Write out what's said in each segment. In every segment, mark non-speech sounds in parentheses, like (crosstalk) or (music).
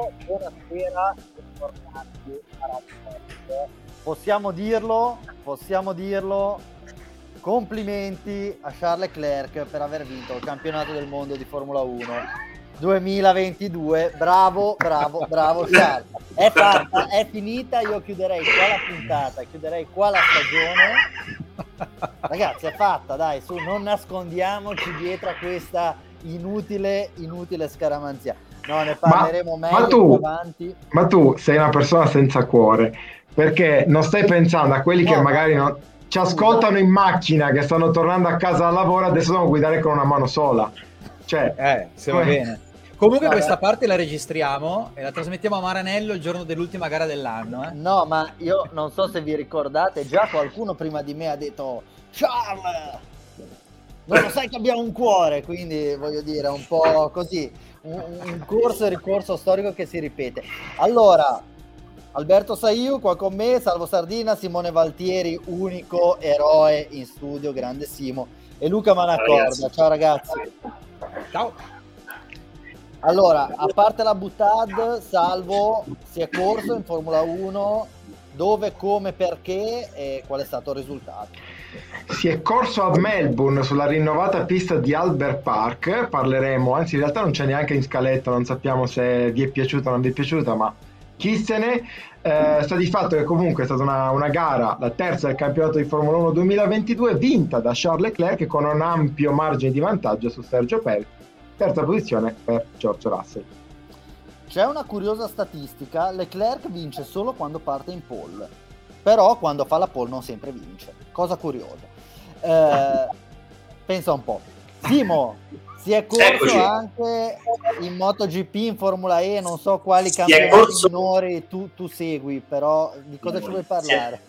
Buonasera, bentornati a Radio Possiamo dirlo, possiamo dirlo, complimenti a Charles Leclerc per aver vinto il campionato del mondo di Formula 1 2022. Bravo, bravo, bravo Charles. È fatta, è finita, io chiuderei qua la puntata, chiuderei qua la stagione. Ragazzi, è fatta, dai, su, non nascondiamoci dietro a questa inutile, inutile scaramanzia. No, ne parleremo ma, meglio ma tu, avanti. Ma tu sei una persona senza cuore, perché non stai pensando a quelli no, che magari non, ci ascoltano in macchina, che stanno tornando a casa dal lavoro, adesso devono guidare con una mano sola. Cioè, eh, se va bene. Comunque Vabbè. questa parte la registriamo e la trasmettiamo a Maranello il giorno dell'ultima gara dell'anno. Eh? No, ma io non so se vi ricordate, già qualcuno prima di me ha detto Charles, non lo sai che abbiamo un cuore, quindi voglio dire, un po' così, un, un corso e ricorso storico che si ripete. Allora, Alberto Saiu qua con me, Salvo Sardina, Simone Valtieri, unico eroe in studio, grande Simo, e Luca Manacorda. Ciao ragazzi. Ciao. Allora, a parte la Butad, Salvo si è corso in Formula 1, dove, come, perché e qual è stato il risultato? Si è corso a Melbourne sulla rinnovata pista di Albert Park, parleremo, anzi in realtà non c'è neanche in scaletta, non sappiamo se vi è piaciuta o non vi è piaciuta, ma chi se ne... Eh, sta di fatto che comunque è stata una, una, gara, la terza del campionato di Formula 1 2022, vinta da Charles Leclerc con un ampio margine di vantaggio su Sergio Perez Terza posizione per George Russell. C'è una curiosa statistica, Leclerc vince solo quando parte in pole, però quando fa la pole non sempre vince. Cosa curiosa. Eh, pensa un po'. Simo, si è corso Eccoci. anche in MotoGP, in Formula E, non so quali campionati corso... minori tu, tu, segui, però di cosa no, ci vuoi parlare?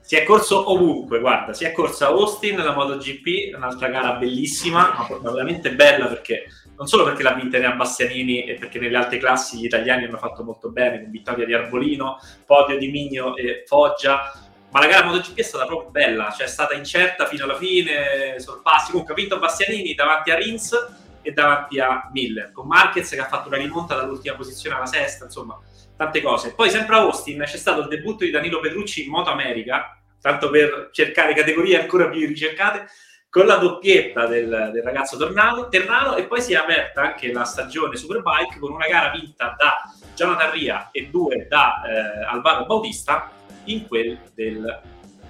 si è corso ovunque, guarda, si è corsa a Austin, la MotoGP, un'altra gara bellissima, ma veramente bella perché non solo perché l'ha vinta Nea Bastianini e perché nelle altre classi gli italiani hanno fatto molto bene, con vittoria di Arbolino, podio di Migno e Foggia, ma la gara MotoGP è stata proprio bella, cioè è stata incerta fino alla fine, sorpassi, comunque ha vinto Bastianini davanti a Rins e davanti a Miller, con Marquez che ha fatto una rimonta dall'ultima posizione alla sesta, insomma, tante cose. Poi sempre a Austin c'è stato il debutto di Danilo Petrucci in Moto America, tanto per cercare categorie ancora più ricercate, con la doppietta del, del ragazzo Tornano, Ternano e poi si è aperta anche la stagione Superbike con una gara vinta da Jonathan Ria e due da eh, Alvaro Bautista in quel del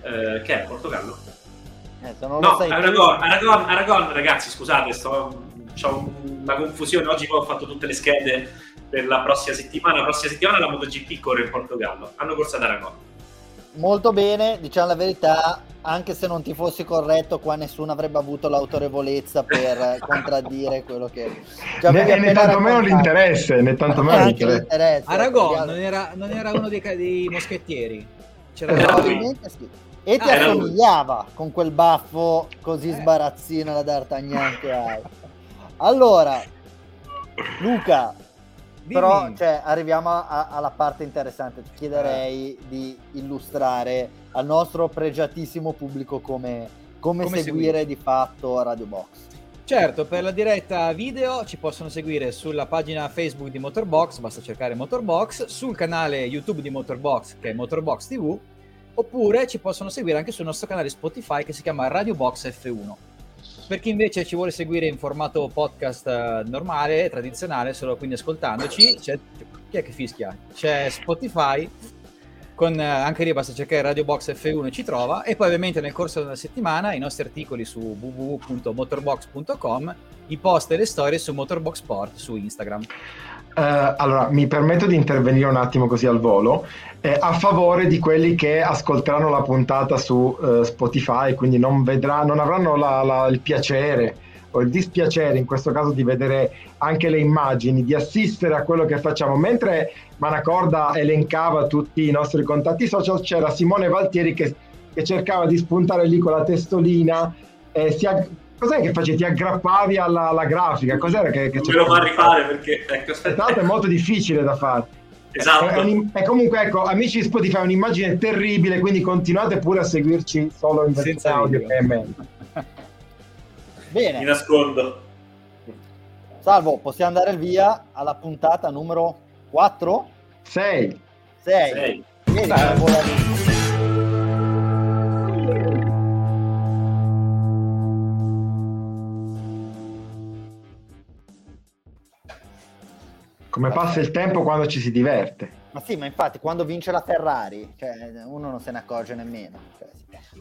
eh, che è Portogallo? Eh, no, Aragon, Aragon, Aragon, ragazzi, scusate, sto, ho una confusione. Oggi poi ho fatto tutte le schede per la prossima settimana. La prossima settimana la MotoGP corre in Portogallo. Hanno corso ad Aragon molto bene, diciamo la verità, anche se non ti fossi corretto, qua nessuno avrebbe avuto l'autorevolezza per (laughs) contraddire quello che già né, né tantomeno l'interesse, né tantomeno l'interesse. Aragon non era, non era uno dei, dei moschettieri. C'era Probabilmente sì. E ti ah, assomigliava con quel baffo così sbarazzino da D'Artagnan che hai. Allora, Luca, Dimmi. Però cioè, arriviamo a, alla parte interessante. Ti chiederei eh. di illustrare al nostro pregiatissimo pubblico come, come, come seguire, seguire di fatto Radio Box. Certo, per la diretta video ci possono seguire sulla pagina Facebook di Motorbox, basta cercare Motorbox, sul canale YouTube di Motorbox che è Motorbox TV, oppure ci possono seguire anche sul nostro canale Spotify che si chiama Radio Box F1. Per chi invece ci vuole seguire in formato podcast eh, normale, tradizionale, solo quindi ascoltandoci, c'è, chi è che fischia? C'è Spotify, con, eh, anche lì basta cercare Radio Box F1 e ci trova, e poi ovviamente nel corso della settimana i nostri articoli su www.motorbox.com, i post e le storie su Motorbox Sport su Instagram. Uh, allora, mi permetto di intervenire un attimo così al volo eh, a favore di quelli che ascolteranno la puntata su uh, Spotify, quindi non, vedrà, non avranno la, la, il piacere o il dispiacere in questo caso di vedere anche le immagini, di assistere a quello che facciamo. Mentre Manacorda elencava tutti i nostri contatti social, c'era Simone Valtieri che, che cercava di spuntare lì con la testolina. Eh, si, Cos'è che facevi? Ti aggrappavi alla, alla grafica? Cos'era che, che non me lo fa rifare perché ecco, aspetta. è molto difficile da fare. Esatto. E, e, comunque, ecco, amici di Spotify, un'immagine terribile, quindi continuate pure a seguirci solo in versione audio che è meglio. Bene. Mi nascondo. Salvo, possiamo andare via alla puntata numero 4? 6. 6. 6. Vedi, Beh. vola- Come passa il tempo quando ci si diverte. Ma sì, ma infatti quando vince la Ferrari, cioè, uno non se ne accorge nemmeno. Cioè,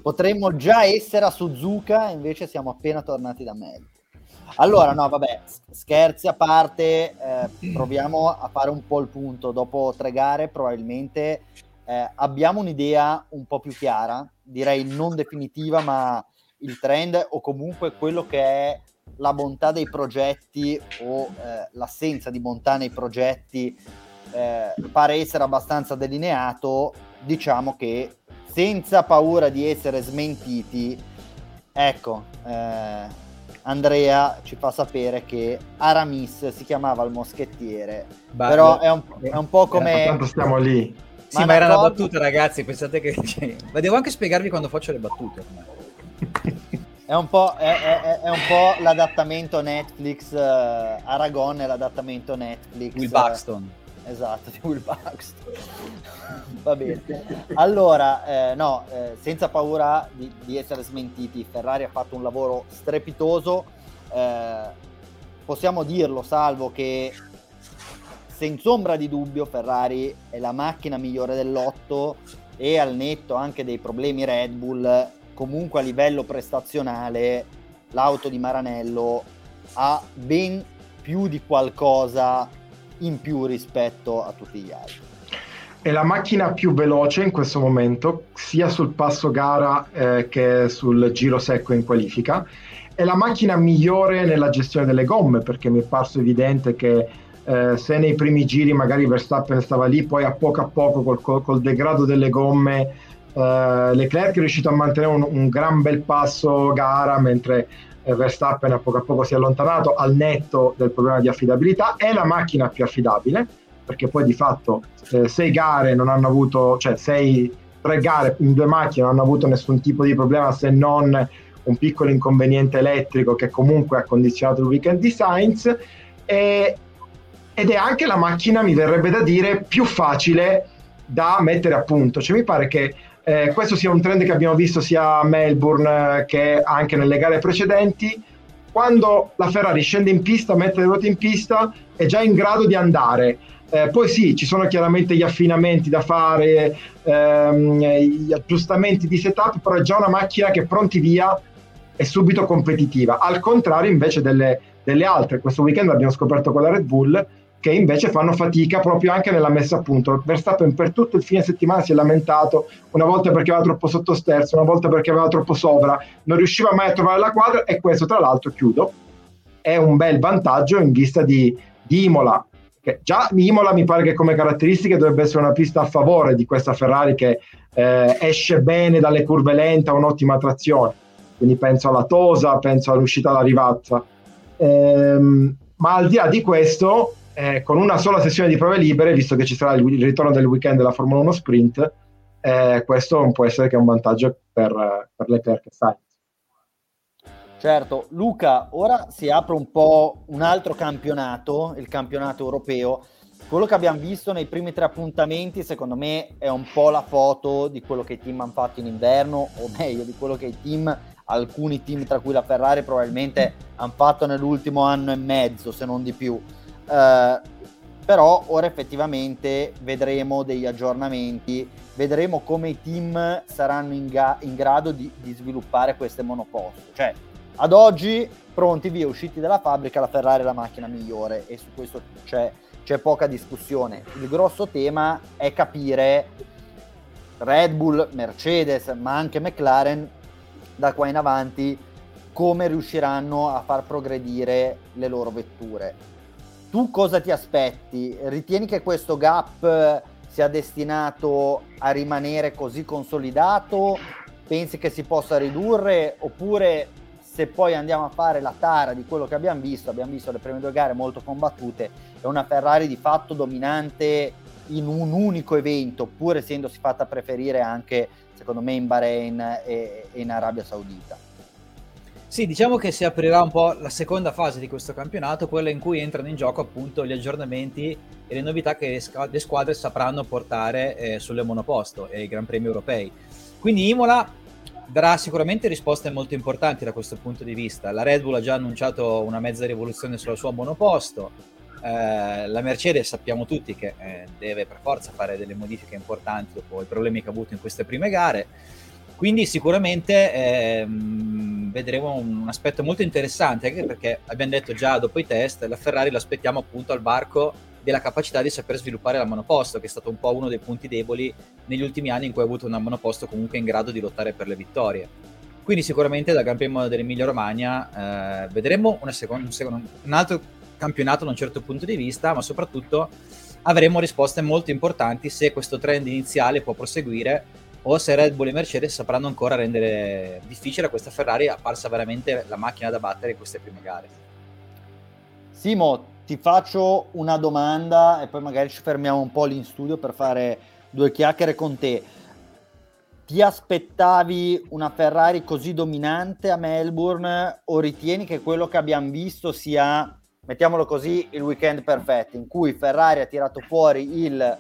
potremmo già essere a Suzuka, invece siamo appena tornati da meglio. Allora, no, vabbè, scherzi a parte, eh, proviamo a fare un po' il punto. Dopo tre gare probabilmente eh, abbiamo un'idea un po' più chiara, direi non definitiva, ma il trend o comunque quello che è la bontà dei progetti o eh, l'assenza di bontà nei progetti eh, pare essere abbastanza delineato, diciamo che senza paura di essere smentiti, ecco, eh, Andrea ci fa sapere che Aramis si chiamava il moschettiere, Ba- però è un, è un po' come... Tanto stiamo lì. Sì, Ma ma, era una battuta, ragazzi. Pensate che. cioè, ma devo anche spiegarvi quando faccio le battute. È un po', è, è- è un po' l'adattamento Netflix, eh, Aragon è l'adattamento Netflix. Will eh, Buxton. Esatto, di Will Buxton. Va bene. Allora, eh, no, eh, senza paura di, di essere smentiti, Ferrari ha fatto un lavoro strepitoso. eh, possiamo dirlo, salvo che senza ombra di dubbio Ferrari è la macchina migliore dell'otto e al netto anche dei problemi Red Bull, comunque a livello prestazionale l'auto di Maranello ha ben più di qualcosa in più rispetto a tutti gli altri. È la macchina più veloce in questo momento, sia sul passo gara eh, che sul giro secco in qualifica. È la macchina migliore nella gestione delle gomme, perché mi è parso evidente che eh, se nei primi giri magari Verstappen stava lì, poi a poco a poco col, col- col degrado delle gomme eh, Leclerc è riuscito a mantenere un, un gran bel passo gara, mentre Verstappen a poco a poco si è allontanato al netto del problema di affidabilità. È la macchina più affidabile, perché poi di fatto eh, sei gare non hanno avuto, cioè sei, tre gare in due macchine non hanno avuto nessun tipo di problema se non un piccolo inconveniente elettrico che comunque ha condizionato il weekend di Sainz e- ed è anche la macchina, mi verrebbe da dire, più facile da mettere a punto. Cioè mi pare che eh, questo sia un trend che abbiamo visto sia a Melbourne eh, che anche nelle gare precedenti. Quando la Ferrari scende in pista, mette le ruote in pista, è già in grado di andare. Eh, poi sì, ci sono chiaramente gli affinamenti da fare, ehm, gli aggiustamenti di setup, però è già una macchina che pronti via è subito competitiva. Al contrario invece delle, delle altre, questo weekend abbiamo scoperto con la Red Bull, che invece fanno fatica proprio anche nella messa a punto. Verstappen per tutto il fine settimana si è lamentato, una volta perché aveva troppo sottosterzo, una volta perché aveva troppo sopra, non riusciva mai a trovare la quadra e questo tra l'altro, chiudo, è un bel vantaggio in vista di, di Imola, che già Imola mi pare che come caratteristiche dovrebbe essere una pista a favore di questa Ferrari che eh, esce bene dalle curve lente, ha un'ottima trazione, quindi penso alla Tosa, penso all'uscita alla Rivazza. Ehm, ma al di là di questo, eh, con una sola sessione di prove libere, visto che ci sarà il, ritorno del weekend della Formula 1 Sprint, eh, questo non può essere che un vantaggio per, per Leclerc e Sainz. Certo, Luca, ora si apre un po' un altro campionato, il campionato europeo. Quello che abbiamo visto nei primi tre appuntamenti, secondo me, è un po' la foto di quello che i team hanno fatto in inverno, o meglio, di quello che i team, alcuni team, tra cui la Ferrari, probabilmente hanno fatto nell'ultimo anno e mezzo, se non di più. Eh, però ora effettivamente vedremo degli aggiornamenti, vedremo come i team saranno in, ga- in grado di, di sviluppare queste monoposto. Cioè, ad oggi, pronti via, usciti dalla fabbrica, la Ferrari è la macchina migliore e su questo c'è, c'è poca discussione. Il grosso tema è capire Red Bull, Mercedes, ma anche McLaren da qua in avanti come riusciranno a far progredire le loro vetture. Tu cosa ti aspetti? Ritieni che questo gap sia destinato a rimanere così consolidato? Pensi che si possa ridurre? Oppure se poi andiamo a fare la tara di quello che abbiamo visto, abbiamo visto le prime due gare molto combattute, è una Ferrari di fatto dominante in un unico evento, pur essendosi fatta preferire anche, secondo me, in Bahrain e in Arabia Saudita. Sì, diciamo che si aprirà un po' la seconda fase di questo campionato, quella in cui entrano in gioco appunto gli aggiornamenti e le novità che le squadre sapranno portare eh, sulle monoposto e i Gran Premi europei. Quindi Imola darà sicuramente risposte molto importanti da questo punto di vista. La Red Bull ha già annunciato una mezza rivoluzione sulla sua monoposto. Eh, la Mercedes sappiamo tutti che eh, deve per forza fare delle modifiche importanti dopo i problemi che ha avuto in queste prime gare. Quindi sicuramente ehm, vedremo un, aspetto molto interessante, anche perché abbiamo detto già dopo i test, la Ferrari l'aspettiamo appunto al varco della capacità di saper sviluppare la monoposto, che è stato un po' uno dei punti deboli negli ultimi anni in cui ha avuto una monoposto comunque in grado di lottare per le vittorie. Quindi sicuramente dal Gran Premio dell'Emilia Romagna eh, vedremo seconda, un, secondo, un altro campionato da un certo punto di vista, ma soprattutto avremo risposte molto importanti se questo trend iniziale può proseguire o se Red Bull e Mercedes sapranno ancora rendere difficile a questa Ferrari apparsa veramente la macchina da battere in queste prime gare. Simo, ti faccio una domanda e poi magari ci fermiamo un po' lì in studio per fare due chiacchiere con te. Ti aspettavi una Ferrari così dominante a Melbourne o ritieni che quello che abbiamo visto sia, mettiamolo così, il weekend perfetto in cui Ferrari ha tirato fuori il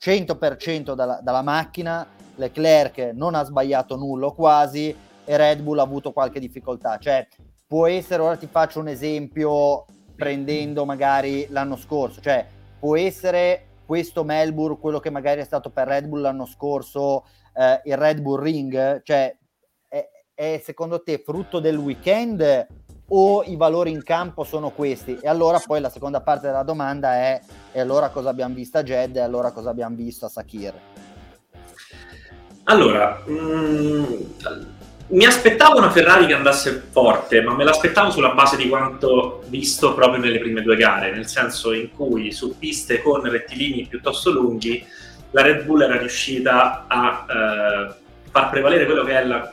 100% dalla, dalla macchina, Leclerc non ha sbagliato nulla quasi e Red Bull ha avuto qualche difficoltà. Cioè, può essere, ora ti faccio un esempio prendendo magari l'anno scorso, cioè può essere questo Melbourne quello che magari è stato per Red Bull l'anno scorso eh, il Red Bull Ring, cioè è, è secondo te frutto del weekend o i valori in campo sono questi? E allora poi la seconda parte della domanda è e allora cosa abbiamo visto a Jed e allora cosa abbiamo visto a Sakir? Allora, mh, mm, mi aspettavo una Ferrari che andasse forte, ma me l'aspettavo sulla base di quanto visto proprio nelle prime due gare, nel senso in cui su piste con rettilini piuttosto lunghi la Red Bull era riuscita a eh, far prevalere quello che è la,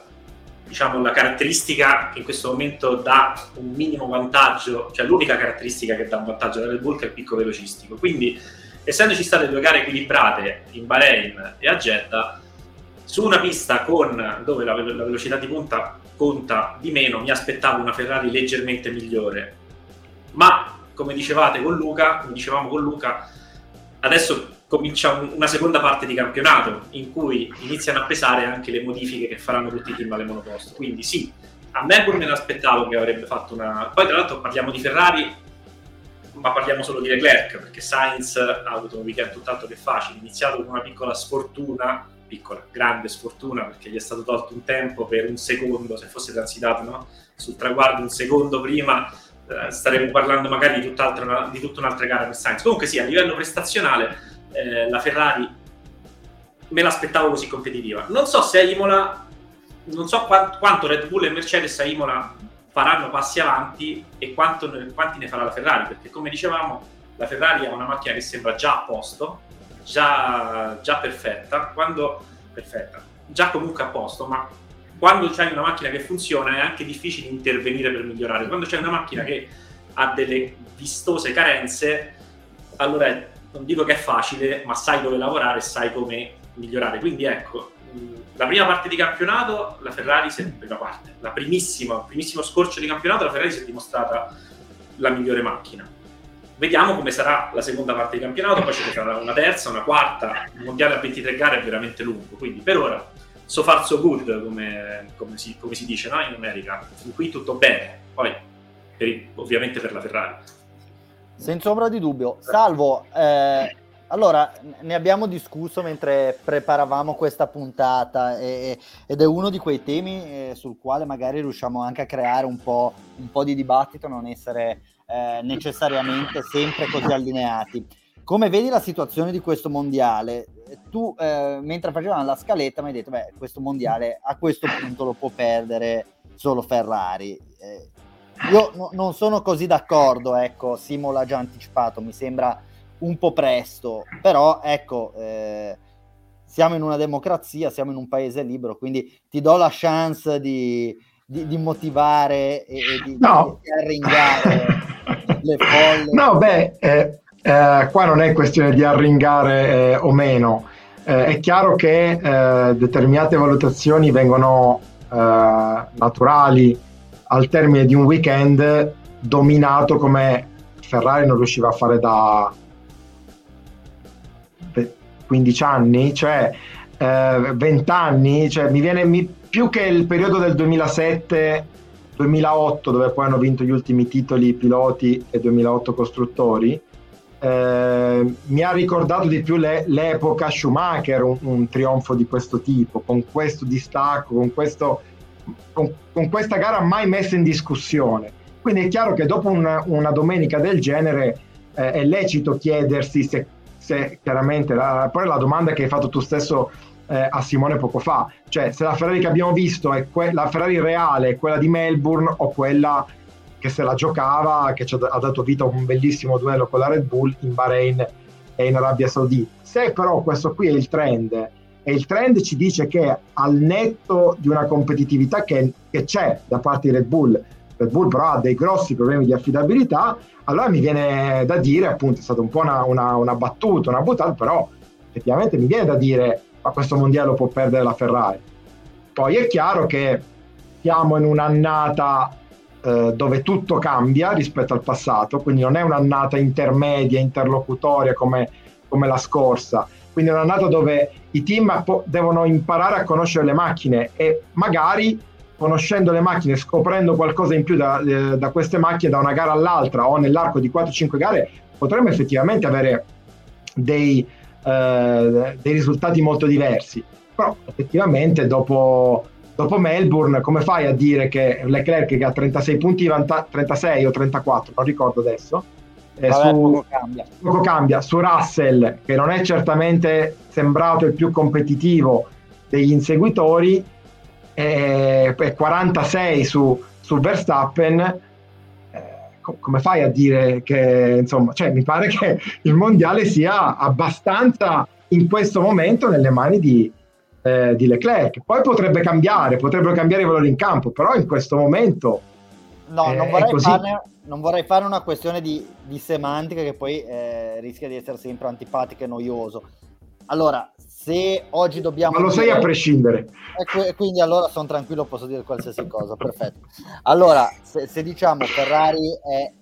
diciamo, la caratteristica che in questo momento dà un minimo vantaggio, cioè l'unica caratteristica che dà un vantaggio alla Red Bull che è il picco velocistico. Quindi, essendoci state due gare equilibrate in Bahrain e a Jeddah, su una pista con, dove la, la, velocità di punta conta di meno, mi aspettavo una Ferrari leggermente migliore. Ma come dicevate con Luca, come dicevamo con Luca, adesso comincia un, una seconda parte di campionato in cui iniziano a pesare anche le modifiche che faranno tutti i team alle monoposto. Quindi sì, a Melbourne me l'aspettavo che avrebbe fatto una... Poi tra l'altro parliamo di Ferrari, ma parliamo solo di Leclerc, perché Sainz ha avuto un weekend tutt'altro che facile, iniziato con una piccola sfortuna piccola, grande sfortuna perché gli è stato tolto un tempo per un secondo, se fosse transitato no? sul traguardo un secondo prima, eh, staremmo parlando magari di, di tutta un'altra gara per Sainz. Comunque sì, a livello prestazionale eh, la Ferrari me l'aspettavo così competitiva. Non so se a Imola, non so quant- quanto Red Bull e Mercedes a Imola faranno passi avanti e quanto, quanti ne farà la Ferrari, perché come dicevamo la Ferrari ha una macchina che sembra già a posto, già, già perfetta, quando perfetta, già comunque a posto, ma quando c'hai una macchina che funziona è anche difficile intervenire per migliorare. Quando c'è una macchina che ha delle vistose carenze, allora non dico che è facile, ma sai dove lavorare sai come migliorare. Quindi ecco, la prima parte di campionato, la Ferrari si è, prima parte, la primissima, primissimo scorcio di campionato, la Ferrari si è dimostrata la migliore macchina. Vediamo come sarà la seconda parte di campionato, poi ne sarà una terza, una quarta. Il mondiale a 23 gare è veramente lungo, quindi per ora so far so good, come, come, si, come si, dice no? in America. Fin qui tutto bene, poi per, ovviamente per la Ferrari. Senza ombra di dubbio. Salvo, eh, allora ne abbiamo discusso mentre preparavamo questa puntata e, ed è uno di quei temi eh, sul quale magari riusciamo anche a creare un po', un po di dibattito, non essere eh, necessariamente sempre così allineati. Come vedi la situazione di questo mondiale? Tu, eh, mentre facevamo la scaletta, mi hai detto, beh, questo mondiale a questo punto lo può perdere solo Ferrari. Eh, io no, non sono così d'accordo, ecco, Simo l'ha già anticipato, mi sembra un po' presto, però ecco, eh, siamo in una democrazia, siamo in un paese libero, quindi ti do la chance di, di, di motivare e, e di, no. di arringare le (laughs) folle. No, beh, eh, eh, qua non è questione di arringare eh, o meno. Eh, è chiaro che eh, determinate valutazioni vengono eh, naturali al termine di un weekend dominato come Ferrari non riusciva a fare da, 15 anni, cioè eh, 20 anni, cioè mi viene mi, più che il periodo del 2007-2008 dove poi hanno vinto gli ultimi titoli piloti e 2008 costruttori, eh, mi ha ricordato di più le, l'epoca Schumacher, un, un, trionfo di questo tipo, con questo distacco, con, questo, con, con, questa gara mai messa in discussione. Quindi è chiaro che dopo una, una domenica del genere eh, è lecito chiedersi se, se chiaramente, la, poi la domanda che hai fatto tu stesso eh, a Simone poco fa, cioè se la Ferrari che abbiamo visto è que- la Ferrari reale, è quella di Melbourne o quella che se la giocava, che ci ha dato vita a un bellissimo duello con la Red Bull in Bahrain e in Arabia Saudita. Se però questo qui è il trend e il trend ci dice che al netto di una competitività che, che c'è da parte di Red Bull, Red Bull però ha dei grossi problemi di affidabilità, allora mi viene da dire, appunto è stata un po' una, una, una battuta, una buttata, però effettivamente mi viene da dire ma questo mondiale lo può perdere la Ferrari. Poi è chiaro che siamo in un'annata eh, dove tutto cambia rispetto al passato, quindi non è un'annata intermedia, interlocutoria come, come la scorsa, quindi è un'annata dove i team po- devono imparare a conoscere le macchine e magari conoscendo le macchine, scoprendo qualcosa in più da, eh, da queste macchine da una gara all'altra o nell'arco di 4-5 gare, potremmo effettivamente avere dei, eh, dei risultati molto diversi. Però effettivamente dopo, dopo, Melbourne come fai a dire che Leclerc che ha 36 punti, vanta- 36 o 34, non ricordo adesso, eh, Vabbè, su, poco, cambia. poco cambia, su Russell che non è certamente sembrato il più competitivo degli inseguitori, e, e 46 su, su Verstappen, eh, come fai a dire che, insomma, cioè, mi pare che il mondiale sia abbastanza in questo momento nelle mani di, eh, di Leclerc. Poi potrebbe cambiare, potrebbero cambiare i valori in campo, però in questo momento... No, non vorrei, farne, non, vorrei fare una questione di, di semantica che poi eh, rischia di essere sempre antipatica e noioso. Allora, se oggi dobbiamo... Ma lo sai a prescindere. E quindi allora sono tranquillo, posso dire qualsiasi cosa, perfetto. Allora, se, se diciamo Ferrari è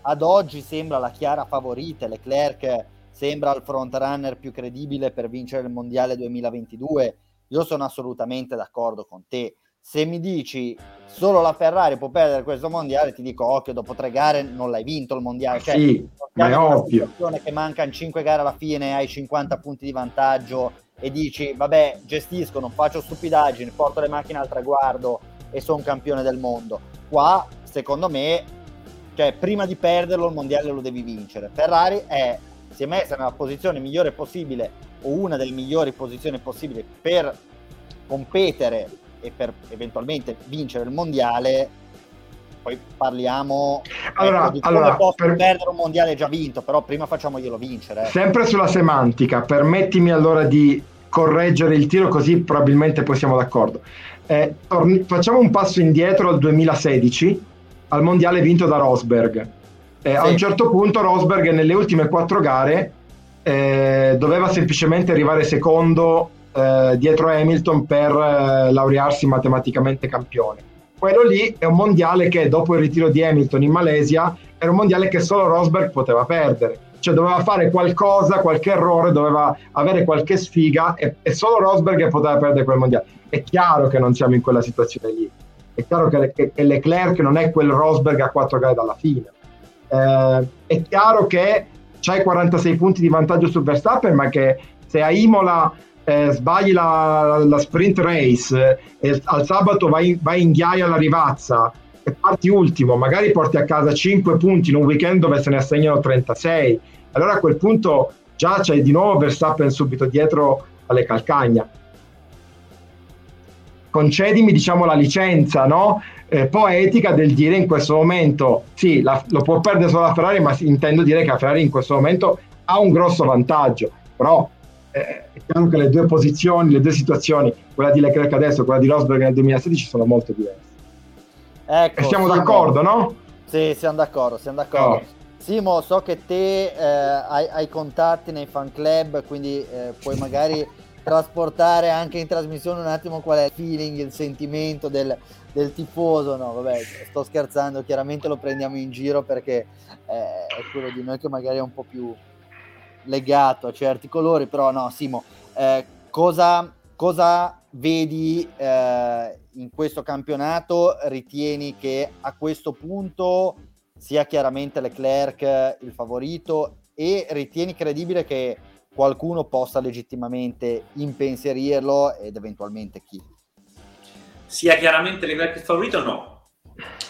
ad oggi sembra la chiara favorita, Leclerc sembra il front runner più credibile per vincere il Mondiale 2022, io sono assolutamente d'accordo con te. Se mi dici solo la Ferrari può perdere questo mondiale, ti dico occhio, dopo tre gare non l'hai vinto il mondiale. Cioè, sì, ma è ovvio. Che mancano cinque gare alla fine, hai 50 punti di vantaggio e dici vabbè gestisco, non faccio stupidaggini, porto le macchine al traguardo e sono campione del mondo. Qua secondo me, cioè prima di perderlo il mondiale lo devi vincere. Ferrari è, si è messa nella posizione migliore possibile o una delle migliori posizioni possibili per competere e per eventualmente vincere il mondiale poi parliamo allora, ecco, di allora, posso per... perdere un mondiale già vinto, però prima facciamoglielo vincere. Eh. Sempre sulla semantica, permettimi allora di correggere il tiro così probabilmente poi siamo d'accordo. Eh, torni... facciamo un passo indietro al 2016, al mondiale vinto da Rosberg. Eh, sì. A un certo punto Rosberg nelle ultime quattro gare eh, doveva semplicemente arrivare secondo eh, dietro Hamilton per eh, laurearsi matematicamente campione quello lì è un mondiale che dopo il ritiro di Hamilton in Malesia era un mondiale che solo Rosberg poteva perdere cioè doveva fare qualcosa, qualche errore, doveva avere qualche sfiga e, e, solo Rosberg poteva perdere quel mondiale. È chiaro che non siamo in quella situazione lì, è chiaro che, che, che Leclerc non è quel Rosberg a quattro gare dalla fine. Eh, è chiaro che c'hai 46 punti di vantaggio su Verstappen, ma che se a Imola eh, sbagli la, la, sprint race e al sabato vai, vai in ghiaia alla rivazza e parti ultimo, magari porti a casa 5 punti in un weekend dove se ne assegnano 36, allora a quel punto già c'è di nuovo Verstappen subito dietro alle calcagna. Concedimi diciamo la licenza no? eh, poetica del dire in questo momento sì, la, lo può perdere solo la Ferrari, ma intendo dire che la Ferrari in questo momento ha un grosso vantaggio, però è chiaro che le due posizioni, le due situazioni, quella di Leclerc adesso e quella di Rosberg nel 2016 sono molto diverse. Ecco, e siamo Simo, d'accordo, no? Sì, siamo d'accordo, siamo d'accordo. Oh. Simo, so che te eh, hai, hai, contatti nei fan club, quindi eh, puoi magari trasportare anche in trasmissione un attimo qual è il feeling, il sentimento del, del tifoso. No, vabbè, sto scherzando, chiaramente lo prendiamo in giro perché eh, è quello di noi che magari è un po' più legato a certi colori, però no, Simo, eh, cosa, cosa vedi eh, in questo campionato? Ritieni che a questo punto sia chiaramente Leclerc il favorito e ritieni credibile che qualcuno possa legittimamente impensierirlo ed eventualmente chi? Sia chiaramente Leclerc il favorito no,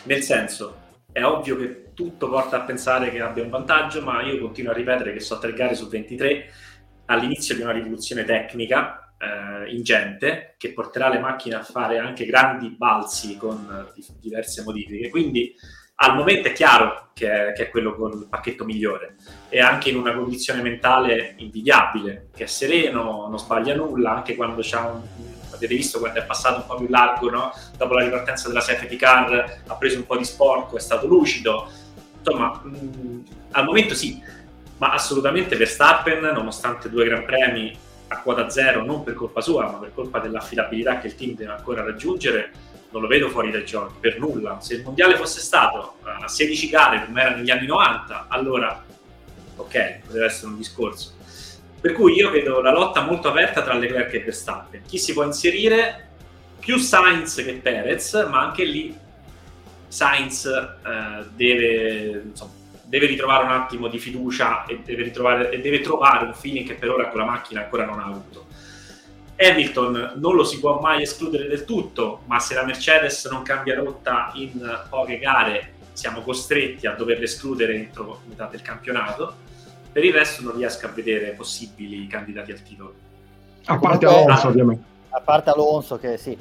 nel senso è ovvio che tutto porta a pensare che abbia un vantaggio, ma io continuo a ripetere che so tre gare su 23 all'inizio di una rivoluzione tecnica eh, ingente che porterà le macchine a fare anche grandi balzi con eh, diverse modifiche. Quindi al momento è chiaro che è, che è, quello con il pacchetto migliore e anche in una condizione mentale invidiabile, che è sereno, non sbaglia nulla, anche quando c'ha un, avete visto quando è passato un po' più largo, no? dopo la ripartenza della safety car ha preso un po' di sporco, è stato lucido, insomma mh, al momento sì, ma assolutamente Verstappen, nonostante due Gran Premi a quota zero, non per colpa sua, ma per colpa dell'affidabilità che il team deve ancora raggiungere, non lo vedo fuori dai giochi, per nulla. Se il mondiale fosse stato a 16 gare come era negli anni 90, allora ok, poteva essere un discorso. Per cui io vedo la lotta molto aperta tra Leclerc e Verstappen. Chi si può inserire? Più Sainz che Perez, ma anche lì Sainz eh, deve, insomma, deve, ritrovare un attimo di fiducia e deve, e deve trovare un feeling che per ora con la macchina ancora non ha avuto Hamilton non lo si può mai escludere del tutto, ma se la Mercedes non cambia rotta in poche gare, siamo costretti a doverle escludere entro metà del campionato. Per il resto non riesco a vedere possibili candidati al titolo. A parte Alonso, ovviamente. A parte Alonso, che sì.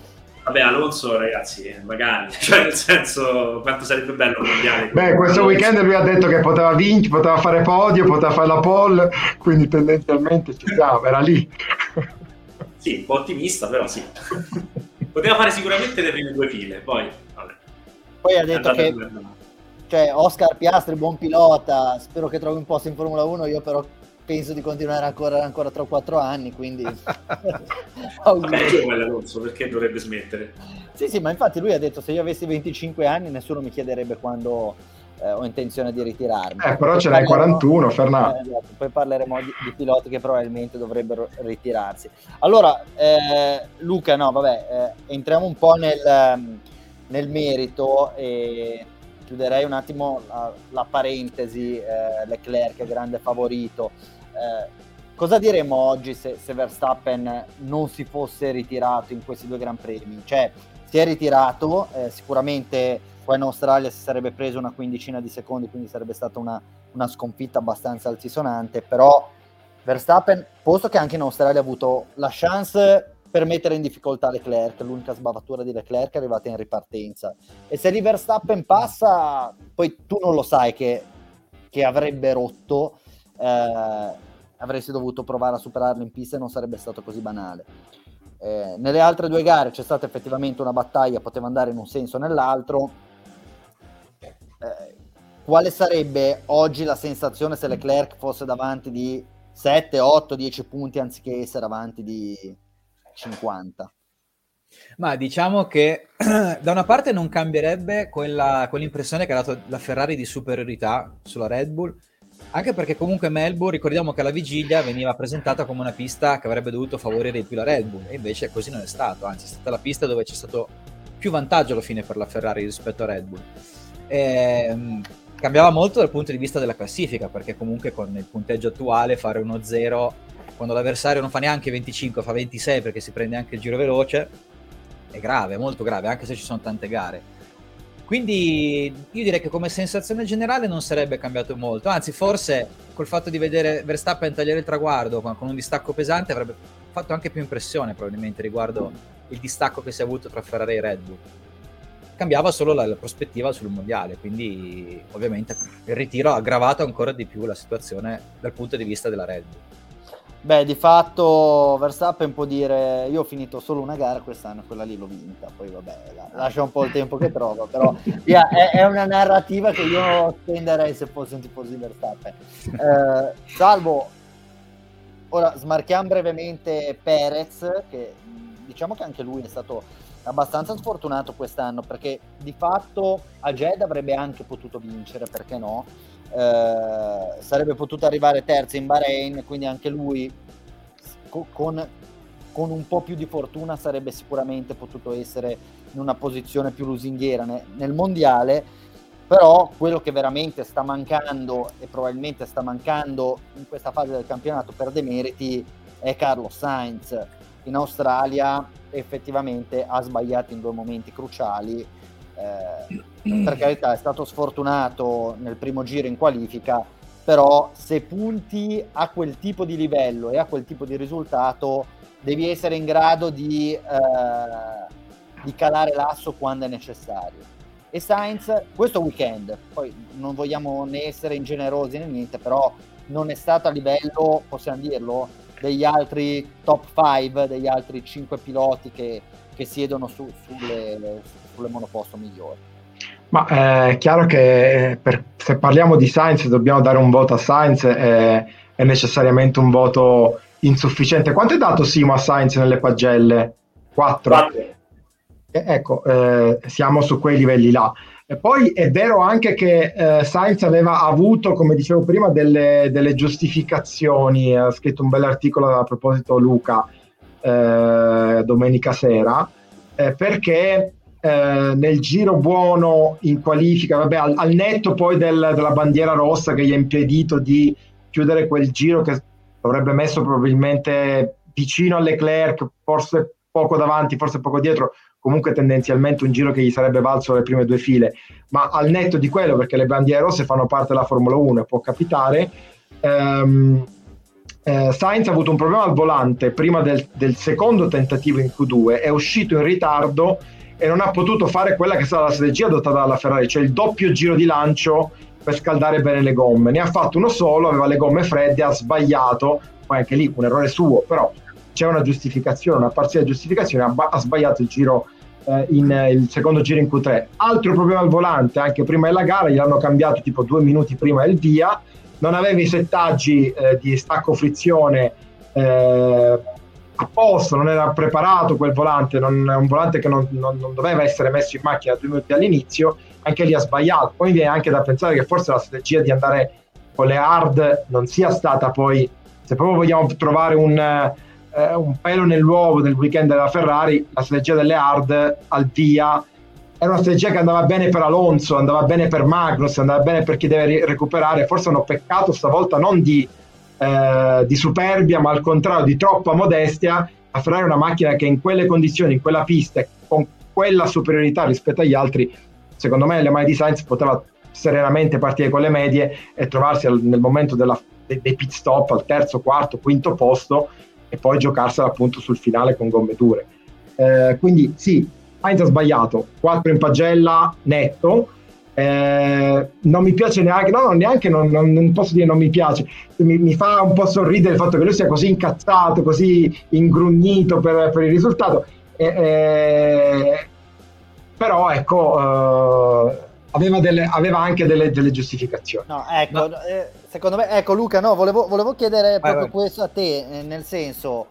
Vabbè, Alonso, ragazzi, magari, (laughs) cioè nel senso, quanto sarebbe bello mondiale. Beh, questo weekend lui ha detto che poteva vincere, poteva fare podio, poteva fare la pole, quindi tendenzialmente ci siamo, era lì. (laughs) Sì, un po' ottimista, però sì. (laughs) Poteva fare sicuramente le prime due file, poi vabbè. Poi ha detto che cioè, Oscar Piastri, buon pilota, spero che trovi un posto in Formula 1, io però penso di continuare ancora, ancora 3 4 anni, quindi... Vabbè, giovane Alonso, perché dovrebbe smettere? Sì, sì, ma infatti lui ha detto se io avessi 25 anni nessuno mi chiederebbe quando eh, ho intenzione di ritirarmi. Eh, però ce n'hai 41, Fernando. Eh, esatto, poi parleremo di, di, piloti che probabilmente dovrebbero ritirarsi. Allora, eh, Luca, no, vabbè, eh, entriamo un po' nel, ehm, nel, merito e chiuderei un attimo la, la parentesi eh, Leclerc, grande favorito. Eh, cosa diremmo oggi se, se Verstappen non si fosse ritirato in questi due Gran Premi? Cioè, si è ritirato, sicuramente poi in Australia si sarebbe preso una quindicina di secondi, quindi sarebbe stata una, una sconfitta abbastanza altisonante, però Verstappen, posto che anche in Australia ha avuto la chance per mettere in difficoltà Leclerc, l'unica sbavatura di Leclerc è arrivata in ripartenza. E se di Verstappen passa, poi tu non lo sai che, che avrebbe rotto, eh, avresti dovuto provare a superarlo in pista e non sarebbe stato così banale. Eh, nelle altre due gare c'è stata effettivamente una battaglia, poteva andare in un senso o nell'altro eh, quale sarebbe oggi la sensazione se Leclerc fosse davanti di 7, 8, 10 punti anziché essere avanti di 50? Ma diciamo che (clears throat) da una parte non cambierebbe quella, quell'impressione che ha dato la Ferrari di superiorità sulla Red Bull, anche perché comunque Melbourne, ricordiamo che alla vigilia veniva presentata come una pista che avrebbe dovuto favorire di più la Red Bull, e invece così non è stato, anzi è stata la pista dove c'è stato più vantaggio alla fine per la Ferrari rispetto a Red Bull eh, cambiava molto dal punto di vista della classifica, perché comunque con il punteggio attuale fare 1-0 quando l'avversario non fa neanche 25, fa 26 perché si prende anche il giro veloce, è grave, molto grave, anche se ci sono tante gare. Quindi io direi che come sensazione generale non sarebbe cambiato molto, anzi forse col fatto di vedere Verstappen tagliare il traguardo con, un distacco pesante avrebbe fatto anche più impressione probabilmente riguardo il distacco che si è avuto tra Ferrari e Red Bull cambiava solo la, la, prospettiva sul mondiale, quindi ovviamente il ritiro ha aggravato ancora di più la situazione dal punto di vista della Red Bull. Beh, di fatto Verstappen può dire io ho finito solo una gara quest'anno, quella lì l'ho vinta, poi vabbè, lascia un po' il tempo che trova, però yeah, è, è, una narrativa che io spenderei se fossi un tifoso di Verstappen. Eh, salvo, ora smarchiamo brevemente Perez, che diciamo che anche lui è stato abbastanza sfortunato quest'anno perché di fatto a Jed avrebbe anche potuto vincere, perché no? Eh, sarebbe potuto arrivare terzo in Bahrain, quindi anche lui con, con, un po' più di fortuna sarebbe sicuramente potuto essere in una posizione più lusinghiera nel, nel mondiale, però quello che veramente sta mancando e probabilmente sta mancando in questa fase del campionato per demeriti è Carlos Sainz. In Australia effettivamente ha sbagliato in due momenti cruciali eh, per carità è stato sfortunato nel primo giro in qualifica, però se punti a quel tipo di livello e a quel tipo di risultato devi essere in grado di, eh, di calare l'asso quando è necessario. E Sainz questo weekend, poi non vogliamo né essere ingenerosi né niente, però non è stato a livello, possiamo dirlo, degli altri top 5, degli altri 5 piloti che, che siedono su, sulle, sulle monoposto migliori. Ma eh, è chiaro che eh, per, se parliamo di Sainz dobbiamo dare un voto a Sainz, è, è necessariamente un voto insufficiente. Quanto è dato Simo a Sainz nelle pagelle? 4? Eh, ecco, eh, siamo su quei livelli là. E poi è vero anche che eh, Sainz aveva avuto, come dicevo prima, delle, delle giustificazioni. Ha scritto un bell'articolo a proposito Luca eh, domenica sera, eh, perché eh, nel giro buono in qualifica, vabbè, al, al netto poi del, della bandiera rossa che gli ha impedito di chiudere quel giro che avrebbe messo probabilmente vicino a Leclerc, forse poco davanti, forse poco dietro, comunque tendenzialmente un giro che gli sarebbe valso le prime due file, ma al netto di quello, perché le bandiere rosse fanno parte della Formula 1 e può capitare, ehm, eh, Sainz ha avuto un problema al volante prima del, del, secondo tentativo in Q2, è uscito in ritardo e non ha potuto fare quella che è stata la strategia adottata dalla Ferrari, cioè il doppio giro di lancio per scaldare bene le gomme. Ne ha fatto uno solo, aveva le gomme fredde, ha sbagliato, poi anche lì un errore suo, però c'è una giustificazione, una parziale giustificazione, ha, ha sbagliato il giro eh, in, eh, il secondo giro in Q3. Altro problema al volante, anche prima della gara, gliel'hanno cambiato tipo due minuti prima del via, non aveva i settaggi eh, di stacco frizione eh, a posto, non era preparato quel volante, non, è un volante che non, non, non, doveva essere messo in macchina due minuti all'inizio, anche lì ha sbagliato. Poi viene anche da pensare che forse la strategia di andare con le hard non sia stata poi, se proprio vogliamo trovare un, eh, un pelo nell'uovo del weekend della Ferrari, la strategia delle hard al via era una strategia che andava bene per Alonso, andava bene per Magnus, andava bene per chi deve recuperare, forse hanno peccato stavolta non di eh, di superbia, ma al contrario di troppa modestia, a Ferrari una macchina che in quelle condizioni, in quella pista, con quella superiorità rispetto agli altri, secondo me le mani di Sainz poteva serenamente partire con le medie e trovarsi al, nel momento della, dei pit stop al terzo, quarto, quinto posto e poi giocarsela appunto sul finale con gomme dure. Eh, quindi sì, Sainz ha sbagliato, 4 in pagella netto, eh, non mi piace neanche, no, neanche non, non, non, posso dire non mi piace, mi, mi, fa un po' sorridere il fatto che lui sia così incazzato, così ingrugnito per, per il risultato. Eh, eh, però ecco, eh, aveva, delle, aveva, anche delle, delle giustificazioni. No, ecco, no. Eh, secondo me, ecco Luca, no, volevo, volevo chiedere vai, proprio vai. questo a te, eh, nel senso,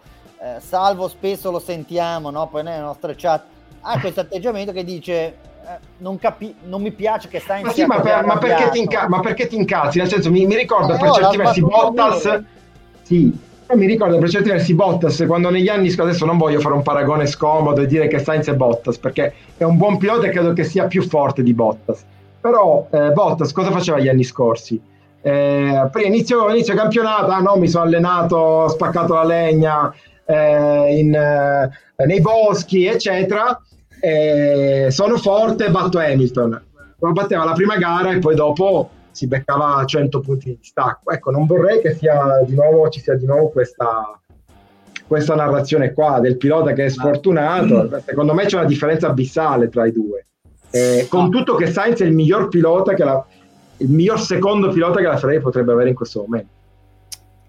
salvo spesso lo sentiamo, no? poi nelle nostre chat, ha questo atteggiamento che dice non, capi- non mi piace che sta in ma, sì, ma, per, ma, perché ti inca- ma perché ti incazzi? Nel senso, mi, mi ricorda eh, per certi versi Bottas. Sì, mi ricordo per certi versi Bottas quando negli anni adesso non voglio fare un paragone scomodo e dire che Sainz è Bottas perché è un buon pilota e credo che sia più forte di Bottas però eh, Bottas cosa faceva gli anni scorsi? Eh, prima inizio, inizio campionato ah no mi sono allenato ho spaccato la legna eh, in, eh, nei boschi eccetera eh, sono forte, batto Hamilton. Lo batteva la prima gara e poi dopo si beccava 100 punti di distacco. Ecco, non vorrei che sia di nuovo, ci sia di nuovo questa, questa narrazione qua del pilota che è sfortunato. Secondo me c'è una differenza abissale tra i due. Eh, con tutto che Sainz è il miglior pilota che la, il miglior secondo pilota che la Ferrari potrebbe avere in questo momento.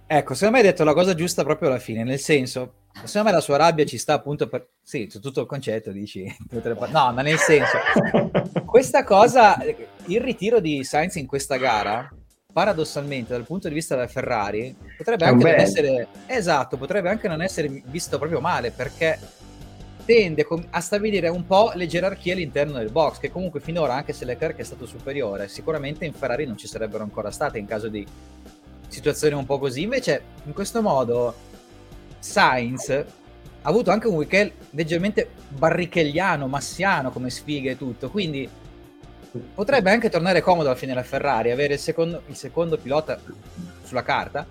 Ecco, secondo me hai detto la cosa giusta proprio alla fine, nel senso, secondo me la sua rabbia ci sta appunto per... Sì, su tutto il concetto dici... (laughs) No, ma nel senso, questa cosa, il ritiro di Sainz in questa gara, paradossalmente dal punto di vista della Ferrari, potrebbe anche non essere... Esatto, potrebbe anche non essere visto proprio male, perché tende a stabilire un po' le gerarchie all'interno del box, che comunque finora, anche se Leclerc è stato superiore, sicuramente in Ferrari non ci sarebbero ancora state in caso di situazioni un po' così. Invece, in questo modo, Sainz ha avuto anche un weekend leggermente barrichelliano, massiano come sfighe e tutto, quindi potrebbe anche tornare comodo alla fine la Ferrari, avere il secondo, il secondo pilota sulla carta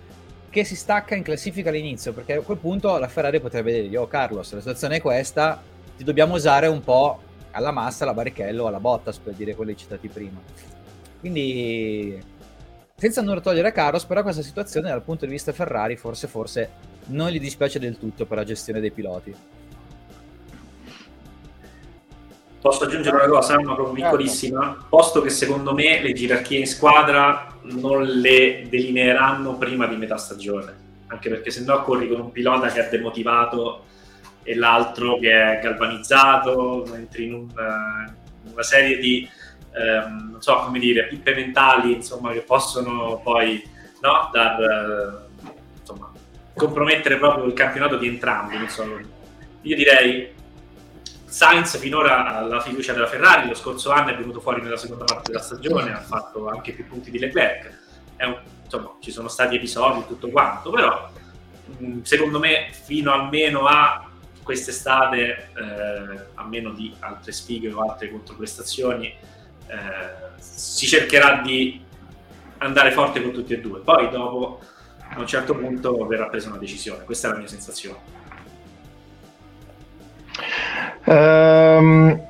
che si stacca in classifica all'inizio, perché a quel punto la Ferrari potrebbe dire, oh Carlos, la situazione è questa, ti dobbiamo usare un po' alla massa, alla Barrichello, alla Bottas, per dire quelli citati prima. Quindi, senza non togliere a Carlos, però questa situazione dal punto di vista Ferrari forse, forse non gli dispiace del tutto per la gestione dei piloti. Posso aggiungere una cosa, una proprio certo. piccolissima, posto che secondo me le gerarchie in squadra non le delineeranno prima di metà stagione, anche perché se no corri con un pilota che è demotivato e l'altro che è galvanizzato, entri in un, una serie di, ehm, non so come dire, pippe mentali, insomma, che possono poi no, dar, insomma, compromettere proprio il campionato di entrambi. Io direi Sainz finora ha la fiducia della Ferrari, lo scorso anno è venuto fuori nella seconda parte della stagione, ha fatto anche più punti di Leclerc, un, insomma ci sono stati episodi e tutto quanto, però mh, secondo me fino almeno a quest'estate, eh, a meno di altre sfighe o altre controprestazioni, eh, si cercherà di andare forte con tutti e due, poi dopo a un certo punto verrà presa una decisione, questa è la mia sensazione. Um,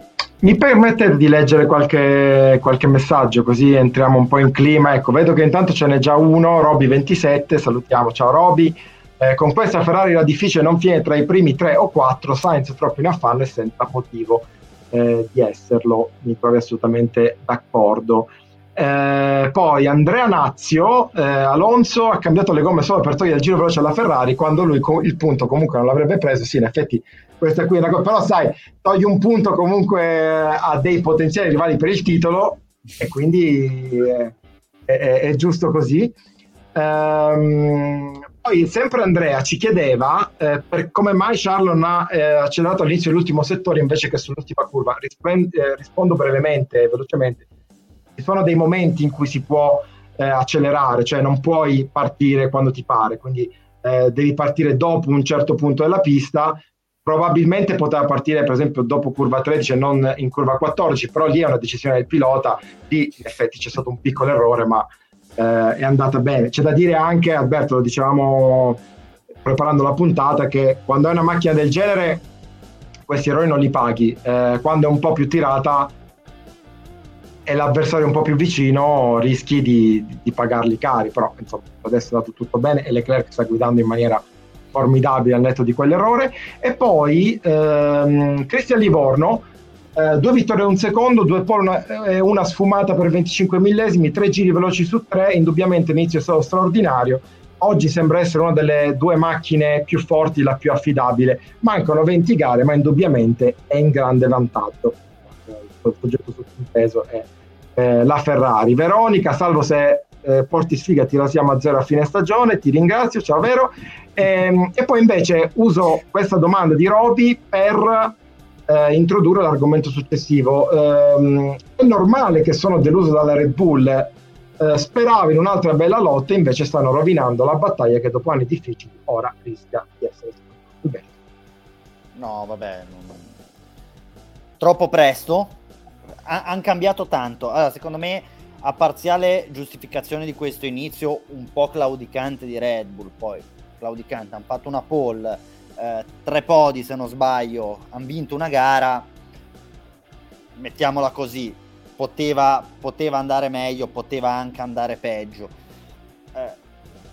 mi permette di leggere qualche, qualche, messaggio così entriamo un po' in clima. Ecco, vedo che intanto ce n'è già uno, Roby27, salutiamo, ciao Roby. Eh, con questa Ferrari era difficile non finire tra i primi tre o quattro, Sainz troppo in affanno e senza motivo eh, di esserlo, mi trovi assolutamente d'accordo. Eh, poi Andrea Nazio, eh, Alonso ha cambiato le gomme solo per togliere il giro veloce alla Ferrari quando lui co- il punto comunque non l'avrebbe preso. Sì, in effetti questa qui è una cosa, però sai, togli un punto comunque a dei potenziali rivali per il titolo e quindi è, è, è giusto così. Um, poi sempre Andrea ci chiedeva eh, per come mai Charles non ha eh, accelerato all'inizio dell'ultimo settore invece che sull'ultima curva. Rispond- eh, rispondo brevemente velocemente. Ci sono dei momenti in cui si può eh, accelerare, cioè non puoi partire quando ti pare, quindi eh, devi partire dopo un certo punto della pista. Probabilmente poteva partire per esempio dopo curva 13 e non in curva 14 però lì è una decisione del pilota. Lì in effetti c'è stato un piccolo errore ma eh, è andata bene. C'è da dire anche Alberto lo dicevamo preparando la puntata che quando hai una macchina del genere questi errori non li paghi. Eh, quando è un po' più tirata e l'avversario un po' più vicino rischi di, di pagarli cari però insomma adesso è andato tutto bene e Leclerc sta guidando in maniera formidabile al netto di quell'errore. E poi ehm, Cristian Livorno, eh, due vittorie e un secondo, due pole, una, eh, una, sfumata per 25 millesimi, tre giri veloci su tre, indubbiamente inizio stato straordinario. Oggi sembra essere una delle due macchine più forti, la più affidabile. Mancano 20 gare, ma indubbiamente è in grande vantaggio. Il sottinteso è eh, la Ferrari. Veronica, salvo se eh, porti sfiga, ti rasiamo a zero a fine stagione, ti ringrazio, ciao Vero. E, ehm, e poi invece uso questa domanda di Roby per eh, introdurre l'argomento successivo. Eh, è normale che sono deluso dalla Red Bull, eh, speravo in un'altra bella lotta, invece stanno rovinando la battaglia che dopo anni difficili ora rischia di essere bene. No, vabbè, non... troppo presto. Hanno cambiato tanto. Allora, secondo me, a parziale giustificazione di questo inizio un po' claudicante di Red Bull, poi claudicante, hanno fatto una pole, eh, tre podi se non sbaglio, hanno vinto una gara, mettiamola così, poteva, poteva andare meglio, poteva anche andare peggio. Eh,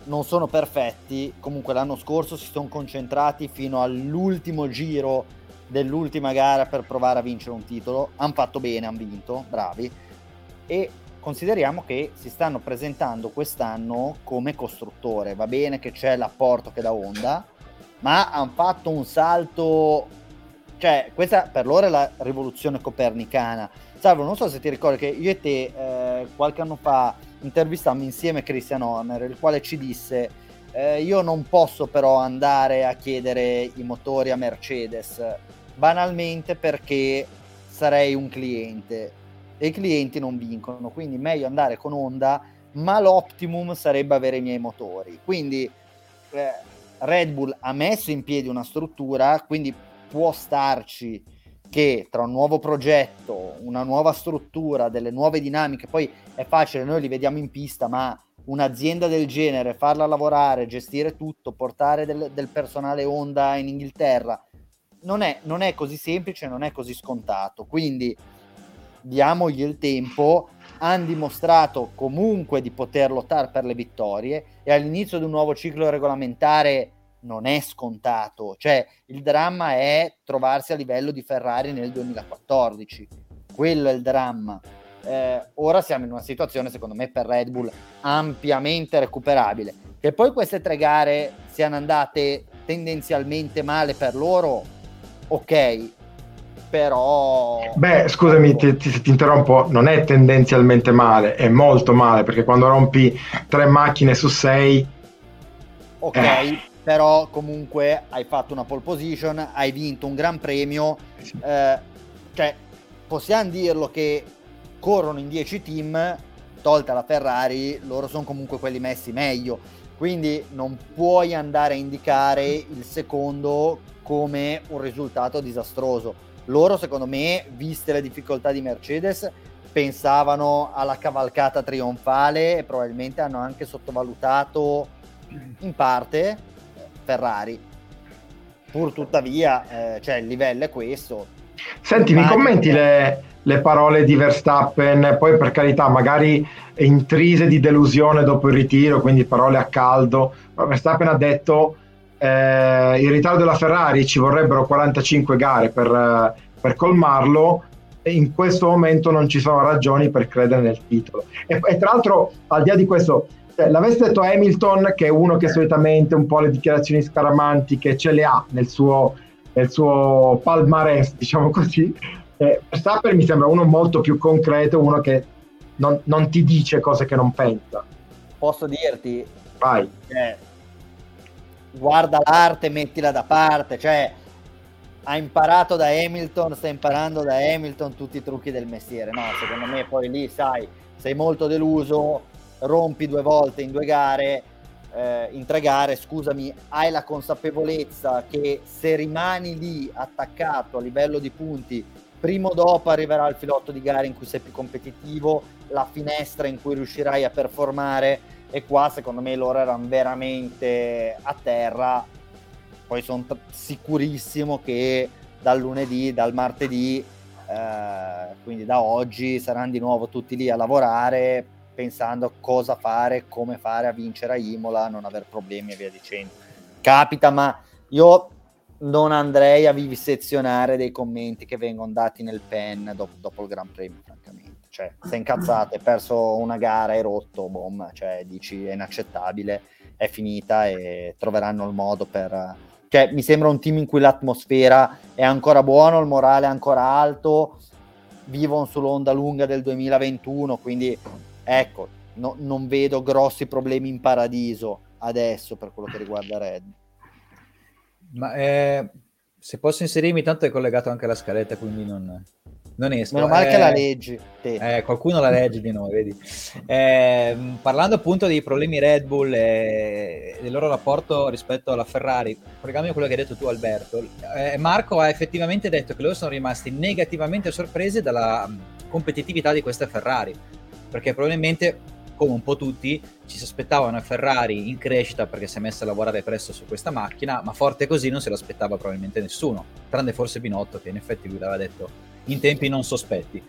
non sono perfetti, comunque l'anno scorso si sono concentrati fino all'ultimo giro dell'ultima gara per provare a vincere un titolo, hanno fatto bene, hanno vinto, bravi, e consideriamo che si stanno presentando quest'anno come costruttore. Va bene che c'è l'apporto che da Honda, ma hanno fatto un salto. Cioè, questa per loro è la rivoluzione copernicana. Salvo, non so se ti ricordi che io e te eh, qualche anno fa intervistammo insieme Christian Horner, il quale ci disse: eh, Io non posso però andare a chiedere i motori a Mercedes banalmente perché sarei un cliente e i clienti non vincono, quindi meglio andare con Honda, ma l'optimum sarebbe avere i miei motori. Quindi eh, Red Bull ha messo in piedi una struttura, quindi può starci che tra un nuovo progetto, una nuova struttura, delle nuove dinamiche, poi è facile, noi li vediamo in pista, ma un'azienda del genere, farla lavorare, gestire tutto, portare del, del personale Honda in Inghilterra, non è, non è così semplice, non è così scontato. Quindi diamogli il tempo, hanno dimostrato comunque di poter lottare per le vittorie e all'inizio di un nuovo ciclo regolamentare non è scontato, cioè il dramma è trovarsi a livello di Ferrari nel 2014, quello è il dramma. Eh, ora siamo in una situazione secondo me per Red Bull ampiamente recuperabile. Che poi queste tre gare siano andate tendenzialmente male per loro, ok, però... Beh, scusami, ti, ti, ti, interrompo, non è tendenzialmente male, è molto male, perché quando rompi tre macchine su sei... Ok, eh. però comunque hai fatto una pole position, hai vinto un gran premio, eh, cioè possiamo dirlo che corrono in 10 team, tolta la Ferrari, loro sono comunque quelli messi meglio, quindi non puoi andare a indicare il secondo come un risultato disastroso loro, secondo me, viste le difficoltà di Mercedes, pensavano alla cavalcata trionfale e probabilmente hanno anche sottovalutato in parte Ferrari. Pur tuttavia, eh, cioè, il livello è questo. Senti, mi commenti le, le, parole di Verstappen, poi per carità, magari intrise di delusione dopo il ritiro, quindi parole a caldo. Verstappen ha detto eh, il ritardo della Ferrari ci vorrebbero 45 gare per, per colmarlo e in questo momento non ci sono ragioni per credere nel titolo. E, e tra l'altro, al di là di questo, cioè, l'avesse detto Hamilton, che è uno che solitamente un po' le dichiarazioni scaramantiche ce le ha nel suo, nel suo palmarès, (laughs) diciamo così, eh, Verstappen mi sembra uno molto più concreto, uno che non, non ti dice cose che non pensa. Posso dirti? Vai. Eh, guarda l'arte, mettila da parte, cioè ha imparato da Hamilton, sta imparando da Hamilton tutti i trucchi del mestiere. No, secondo me poi lì, sai, sei molto deluso, rompi due volte in due gare, eh, in tre gare, scusami, hai la consapevolezza che se rimani lì attaccato a livello di punti, prima o dopo arriverà il filotto di gare in cui sei più competitivo, la finestra in cui riuscirai a performare e qua secondo me loro erano veramente a terra poi sono t- sicurissimo che dal lunedì, dal martedì eh, quindi da oggi saranno di nuovo tutti lì a lavorare pensando cosa fare, come fare a vincere a Imola, non aver problemi e via dicendo. Capita, ma io non andrei a vivisezionare dei commenti che vengono dati nel pen dopo, dopo il Gran Premio, francamente cioè sei incazzato, hai perso una gara, hai rotto, boom, cioè dici è inaccettabile, è finita e troveranno il modo per... Cioè mi sembra un team in cui l'atmosfera è ancora buona, il morale è ancora alto, vivono sull'onda lunga del 2021, quindi ecco, no, non vedo grossi problemi in paradiso adesso per quello che riguarda Red. Ma eh, se posso inserirmi, tanto è collegato anche alla scaletta, quindi non non esco. Meno male eh, che la leggi. Eh, qualcuno la legge di noi, vedi. Eh, parlando appunto dei problemi Red Bull e del loro rapporto rispetto alla Ferrari, collegandomi a quello che hai detto tu Alberto, eh, Marco ha effettivamente detto che loro sono rimasti negativamente sorpresi dalla competitività di questa Ferrari, perché probabilmente come un po' tutti, ci si aspettava una Ferrari in crescita perché si è messa a lavorare presto su questa macchina, ma forte così non se l'aspettava probabilmente nessuno, tranne forse Binotto che in effetti lui l'aveva detto in tempi non sospetti.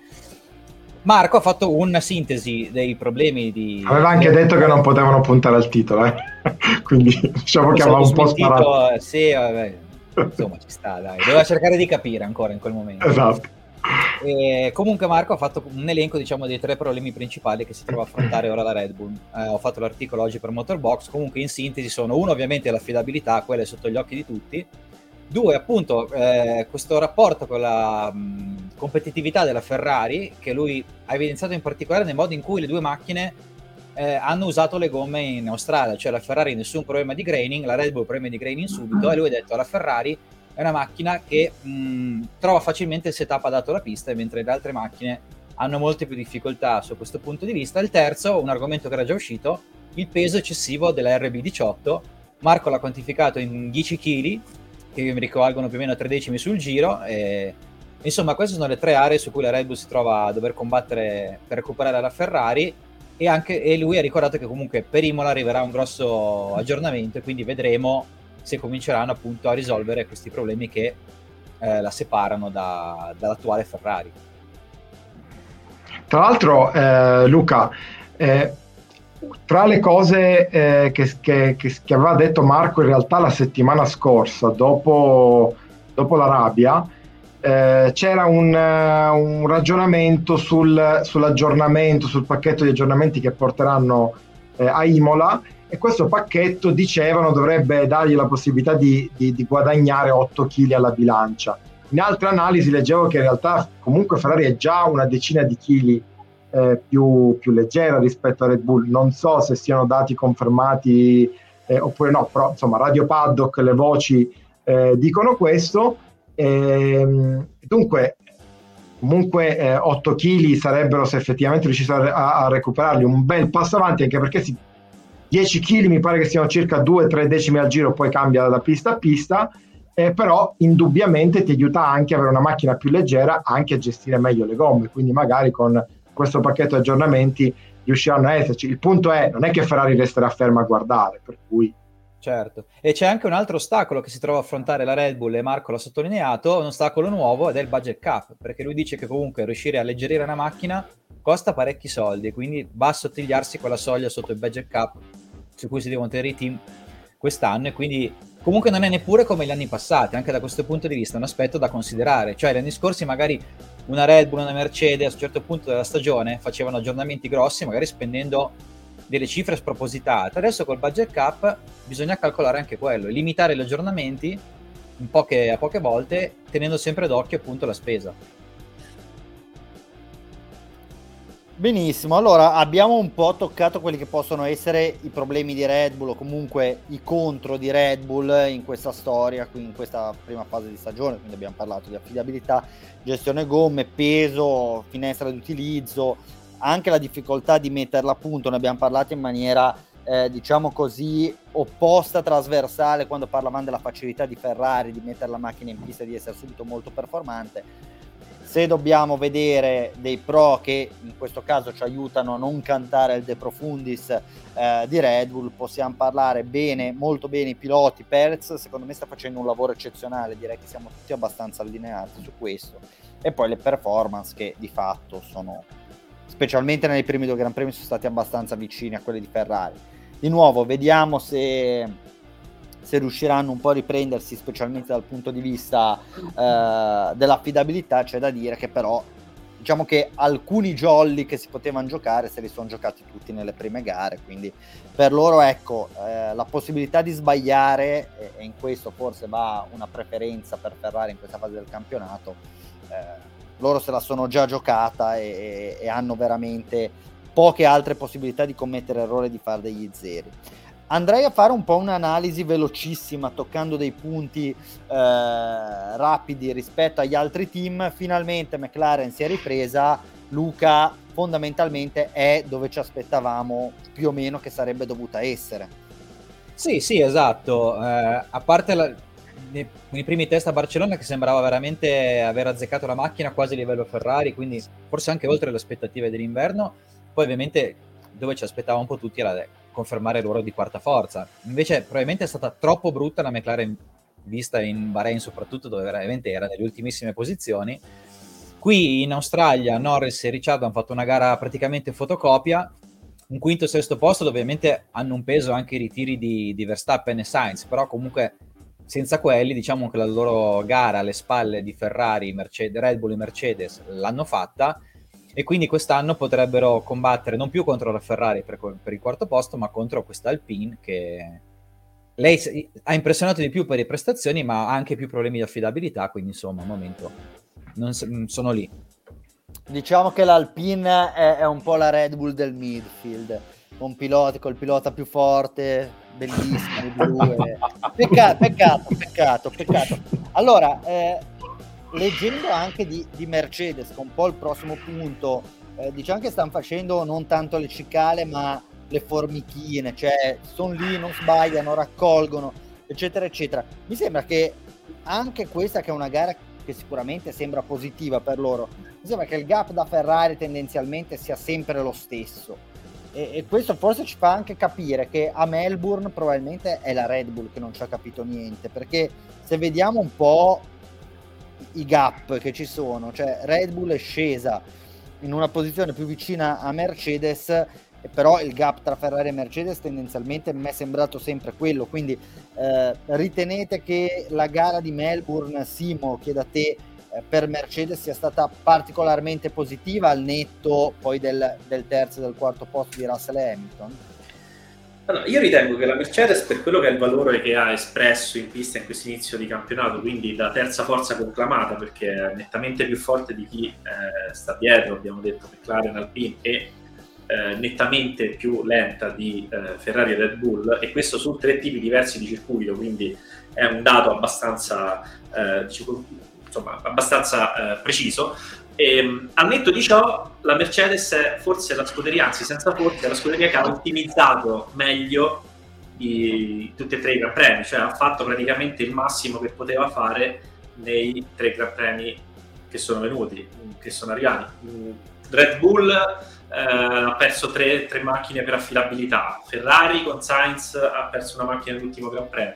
Marco ha fatto una sintesi dei problemi di... Aveva anche detto che non potevano puntare al titolo, eh? (laughs) quindi diciamo che aveva un po' sparato. Sì, vabbè, insomma ci sta, dai. Doveva cercare di capire ancora in quel momento. Esatto. E comunque Marco ha fatto un elenco diciamo dei tre problemi principali che si trova a affrontare ora la Red Bull. Eh, ho fatto l'articolo oggi per Motorbox, comunque in sintesi sono uno ovviamente l'affidabilità, quella è sotto gli occhi di tutti, Due, appunto, eh, questo rapporto con la mh, competitività della Ferrari, che lui ha evidenziato in particolare nel modo in cui le due macchine eh, hanno usato le gomme in Australia, cioè la Ferrari nessun problema di graining, la Red Bull problemi di graining subito, e lui ha detto alla Ferrari è una macchina che mh, trova facilmente il setup adatto alla pista, mentre le altre macchine hanno molte più difficoltà su questo punto di vista. Il terzo, un argomento che era già uscito, il peso eccessivo della RB18. Marco l'ha quantificato in 10 kg, che mi ricavalgono più o meno 3 decimi sul giro. E, insomma, queste sono le tre aree su cui la Red Bull si trova a dover combattere per recuperare la Ferrari. E, anche, e lui ha ricordato che comunque per Imola arriverà un grosso aggiornamento quindi vedremo se cominceranno appunto a risolvere questi problemi che eh, la separano da, dall'attuale Ferrari. Tra l'altro, eh, Luca, eh, tra le cose eh, che, che, che, aveva detto Marco in realtà la settimana scorsa, dopo, dopo la rabbia, eh, c'era un, un ragionamento sul, sull'aggiornamento, sul pacchetto di aggiornamenti che porteranno eh, a Imola e questo pacchetto dicevano dovrebbe dargli la possibilità di, di, di guadagnare 8 kg alla bilancia. In altre analisi leggevo che in realtà comunque Ferrari è già una decina di chili eh, più, più, leggera rispetto a Red Bull. Non so se siano dati confermati eh, oppure no, però insomma Radio Paddock, le voci eh, dicono questo. Ehm, dunque, comunque eh, 8 kg sarebbero se effettivamente riuscissero a, a, recuperarli un bel passo avanti anche perché si, 10 kg mi pare che siano circa 2-3 decimi al giro poi cambia da pista a pista eh, però indubbiamente ti aiuta anche a avere una macchina più leggera anche a gestire meglio le gomme quindi magari con questo pacchetto di aggiornamenti riusciranno a esserci. Il punto è non è che Ferrari resterà ferma a guardare per cui Certo, e c'è anche un altro ostacolo che si trova a affrontare la Red Bull e Marco l'ha sottolineato, un ostacolo nuovo ed è il budget cap, perché lui dice che comunque riuscire a alleggerire una macchina costa parecchi soldi, quindi va a sottigliarsi quella soglia sotto il budget cap su cui si devono tenere i team quest'anno e quindi comunque non è neppure come gli anni passati, anche da questo punto di vista è un aspetto da considerare, cioè gli anni scorsi magari una Red Bull, una Mercedes a un certo punto della stagione facevano aggiornamenti grossi, magari spendendo delle cifre spropositate. Adesso col budget cap bisogna calcolare anche quello, limitare gli aggiornamenti poche, a poche volte, tenendo sempre d'occhio appunto la spesa. Benissimo, allora abbiamo un po' toccato quelli che possono essere i problemi di Red Bull o comunque i contro di Red Bull in questa storia, qui in questa prima fase di stagione, quindi abbiamo parlato di affidabilità, gestione gomme, peso, finestra di utilizzo, anche la difficoltà di metterla a punto, ne abbiamo parlato in maniera eh, diciamo così opposta, trasversale quando parlavamo della facilità di Ferrari di mettere la macchina in pista e di essere subito molto performante se dobbiamo vedere dei pro che in questo caso ci aiutano a non cantare il De Profundis eh, di Red Bull, possiamo parlare bene, molto bene i piloti. Perez secondo me sta facendo un lavoro eccezionale, direi che siamo tutti abbastanza allineati su questo. E poi le performance che di fatto sono, specialmente nei primi due Gran Premi, sono stati abbastanza vicini a quelle di Ferrari. Di nuovo, vediamo se se riusciranno un po' a riprendersi, specialmente dal punto di vista eh, dell'affidabilità, c'è da dire che però diciamo che alcuni jolly che si potevano giocare se li sono giocati tutti nelle prime gare, quindi per loro ecco eh, la possibilità di sbagliare e, e, in questo forse va una preferenza per Ferrari in questa fase del campionato, eh, loro se la sono già giocata e, e hanno veramente poche altre possibilità di commettere errore e di fare degli zeri andrei a fare un po' un'analisi velocissima, toccando dei punti eh, rapidi rispetto agli altri team. Finalmente McLaren si è ripresa. Luca fondamentalmente è dove ci aspettavamo più o meno che sarebbe dovuta essere. Sì, sì, esatto. Eh, a parte la, nei, nei, primi test a Barcellona che sembrava veramente aver azzeccato la macchina quasi a livello Ferrari, quindi forse anche oltre le aspettative dell'inverno. Poi ovviamente dove ci aspettava un po' tutti era confermare il ruolo di quarta forza. Invece probabilmente è stata troppo brutta la McLaren vista in Bahrain soprattutto dove veramente era nelle ultimissime posizioni. Qui in Australia Norris e Ricciardo hanno fatto una gara praticamente fotocopia, un quinto e sesto posto dove ovviamente hanno un peso anche i ritiri di, di Verstappen e Sainz, però comunque senza quelli diciamo che la loro gara alle spalle di Ferrari, Mercedes, Red Bull e Mercedes l'hanno fatta e quindi quest'anno potrebbero combattere non più contro la Ferrari per, per il quarto posto, ma contro questa Alpine che lei ha impressionato di più per le prestazioni, ma ha anche più problemi di affidabilità, quindi insomma, al momento non sono lì. Diciamo che l'Alpine è, è un po' la Red Bull del midfield con piloti, col pilota più forte, bellissimo, blu, e... (laughs) peccato, peccato, peccato, peccato. Allora, eh, leggendo anche di, di, Mercedes, che un po' il prossimo punto, eh, diciamo che stanno facendo non tanto le cicale, ma le formichine, cioè sono lì, non sbagliano, raccolgono, eccetera, eccetera. Mi sembra che anche questa, che è una gara che sicuramente sembra positiva per loro, mi sembra che il gap da Ferrari tendenzialmente sia sempre lo stesso. E, e, questo forse ci fa anche capire che a Melbourne probabilmente è la Red Bull che non ci ha capito niente, perché se vediamo un po' i gap che ci sono, cioè Red Bull è scesa in una posizione più vicina a Mercedes, però il gap tra Ferrari e Mercedes tendenzialmente mi è sembrato sempre quello, quindi eh, ritenete che la gara di Melbourne, Simo, chiedo a te, eh, per Mercedes sia stata particolarmente positiva al netto poi del, del terzo e del quarto posto di Russell e Hamilton? Allora, io ritengo che la Mercedes, per quello che è il valore che ha espresso in pista in questo inizio di campionato, quindi la terza forza conclamata, perché è nettamente più forte di chi eh, sta dietro, abbiamo detto McLaren, Alpine, e eh, nettamente più lenta di eh, Ferrari e Red Bull, e questo su tre tipi diversi di circuito, quindi è un dato abbastanza eh, insomma, abbastanza eh, preciso. E, ehm, al netto di ciò, la Mercedes è forse la scuderia, anzi senza forse, è la scuderia che ha ottimizzato meglio i, tutti e tre i Gran Premi, cioè ha fatto praticamente il massimo che poteva fare nei tre Gran Premi che sono venuti, che sono arrivati. Red Bull eh, ha perso tre, tre, macchine per affidabilità, Ferrari con Sainz ha perso una macchina nell'ultimo Gran Premio,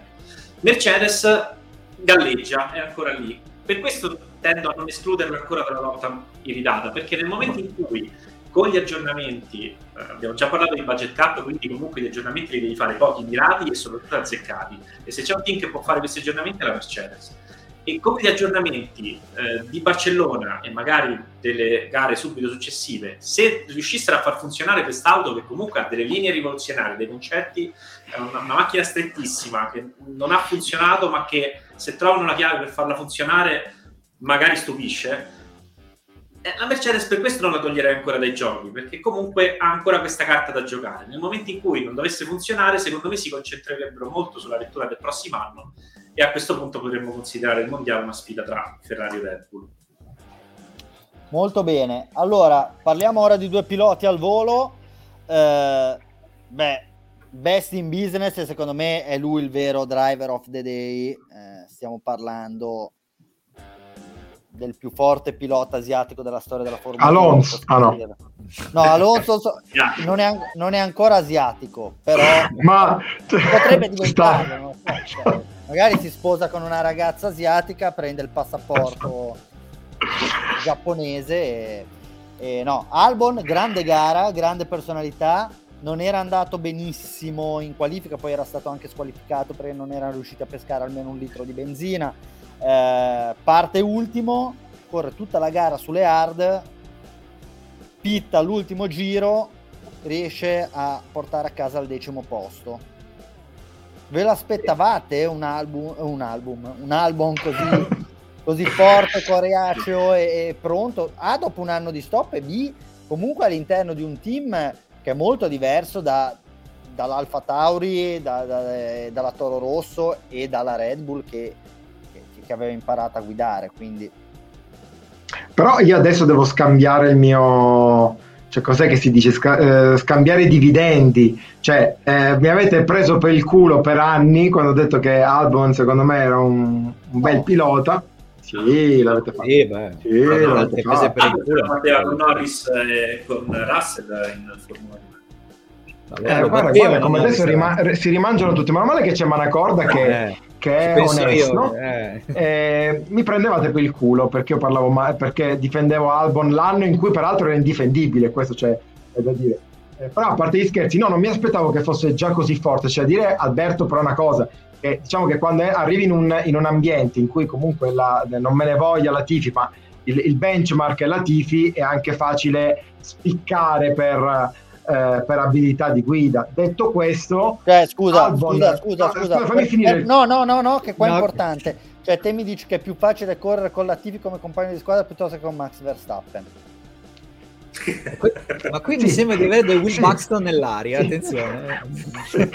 Mercedes galleggia, è ancora lì, per questo tendo a non escluderlo ancora dalla lotta iridata, perché nel momento in cui con gli aggiornamenti, eh, abbiamo già parlato di budget cap, quindi comunque gli aggiornamenti li devi fare pochi, mirati e soprattutto azzeccati. E se c'è un team che può fare questi aggiornamenti è la Mercedes. E con gli aggiornamenti eh, di Barcellona e magari delle gare subito successive, se riuscissero a far funzionare quest'auto che comunque ha delle linee rivoluzionarie, dei concetti, è una, una macchina strettissima che non ha funzionato ma che se trovano la chiave per farla funzionare, magari stupisce. Eh, la Mercedes per questo non la toglierei ancora dai giochi, perché comunque ha ancora questa carta da giocare. Nel momento in cui non dovesse funzionare, secondo me si concentrerebbero molto sulla lettura del prossimo anno e a questo punto potremmo considerare il mondiale una sfida tra Ferrari e Red Bull. Molto bene, allora parliamo ora di due piloti al volo. Eh, beh, best in business e secondo me è lui il vero driver of the day. Eh, stiamo parlando del più forte pilota asiatico della storia della Formula Alonso. 1. Ah, no. no, Alonso so, non, è, non, è, ancora asiatico, però (laughs) Ma... potrebbe (laughs) diventarlo. So, cioè, magari si sposa con una ragazza asiatica, prende il passaporto (laughs) giapponese e, e no, Albon, grande gara, grande personalità non era andato benissimo in qualifica, poi era stato anche squalificato perché non era riuscito a pescare almeno un litro di benzina. Eh, parte ultimo, corre tutta la gara sulle hard, pitta all'ultimo giro, riesce a portare a casa il decimo posto. Ve l'aspettavate un album, un album, un album così, così forte, coriaceo e, e pronto? A dopo un anno di stop e B comunque all'interno di un team che è molto diverso da, dall'Alfa Tauri, da, da, dalla Toro Rosso e dalla Red Bull che, che, che, aveva imparato a guidare. Quindi... Però io adesso devo scambiare il mio... Cioè, cos'è che si dice? Sca- eh, scambiare dividendi. Cioè, eh, mi avete preso per il culo per anni quando ho detto che Albon secondo me era un, un bel pilota. Sì, l'avete fatto. Sì, beh. Sì, l'avete fatto. Per il culo. Matteo con Norris e con Russell in Formula 1. Eh, guarda, guarda come adesso rima- si rimangiano tutti, ma male che c'è Manacorda che, eh, che è onesto. Eh. Eh, mi prendevate per il culo perché io parlavo male, perché difendevo Albon l'anno in cui peraltro era indifendibile, questo c'è è da dire. Eh, però a parte gli scherzi, no, non mi aspettavo che fosse già così forte, cioè dire Alberto però una cosa, che diciamo che quando arrivi in un, in un ambiente in cui comunque la, non me ne voglia la Tifi, ma il, il, benchmark è la Tifi, è anche facile spiccare per, eh, per abilità di guida. Detto questo, eh, scusa, Albon, scusa, scusa, scusa, scusa, fammi finire. no, no, no, no, che qua no. è importante. Cioè, te mi dici che è più facile correre con la Tifi come compagno di squadra piuttosto che con Max Verstappen. Ma qui mi sembra di avere Will Sì. Buxton nell'aria, Sì. attenzione. Sì,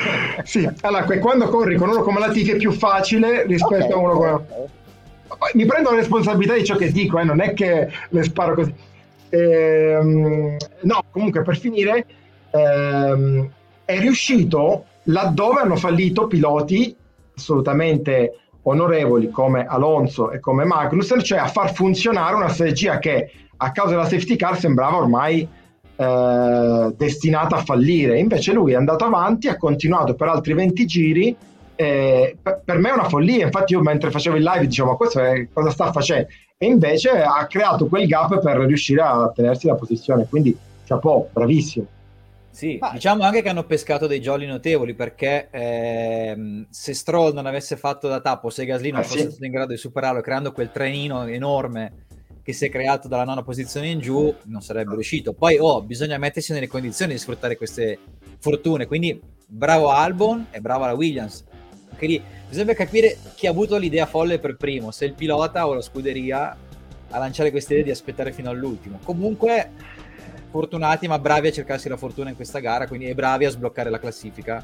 sì. allora quando corri con uno come Latifi è più facile rispetto Ok, a uno come... mi prendo la responsabilità di ciò che dico, eh, non è che le sparo così. Ehm, no, comunque per finire, ehm, è riuscito laddove hanno fallito piloti assolutamente onorevoli come Alonso e come Magnussen, cioè a far funzionare una strategia che a causa della safety car sembrava ormai eh, destinata a fallire. Invece lui è andato avanti, ha continuato per altri 20 giri. eh, per, me è una follia. Infatti, io mentre facevo il live dicevo: Ma questo è, cosa sta facendo? E invece ha creato quel gap per riuscire a tenersi la posizione. Quindi, chapeau, bravissimo. Sì, Ma- diciamo anche che hanno pescato dei jolly notevoli perché ehm, se Stroll non avesse fatto da tappo, se Gasly non Ah, fosse sì. stato in grado di superarlo creando quel trenino enorme che si è creato dalla nona posizione in giù, non sarebbe riuscito. Poi oh, bisogna mettersi nelle condizioni di sfruttare queste fortune, quindi bravo Albon e brava la Williams. Anche lì bisogna capire chi ha avuto l'idea folle per primo, se il pilota o la scuderia a lanciare questa idea di aspettare fino all'ultimo. Comunque fortunati ma bravi a cercarsi la fortuna in questa gara, quindi e bravi a sbloccare la classifica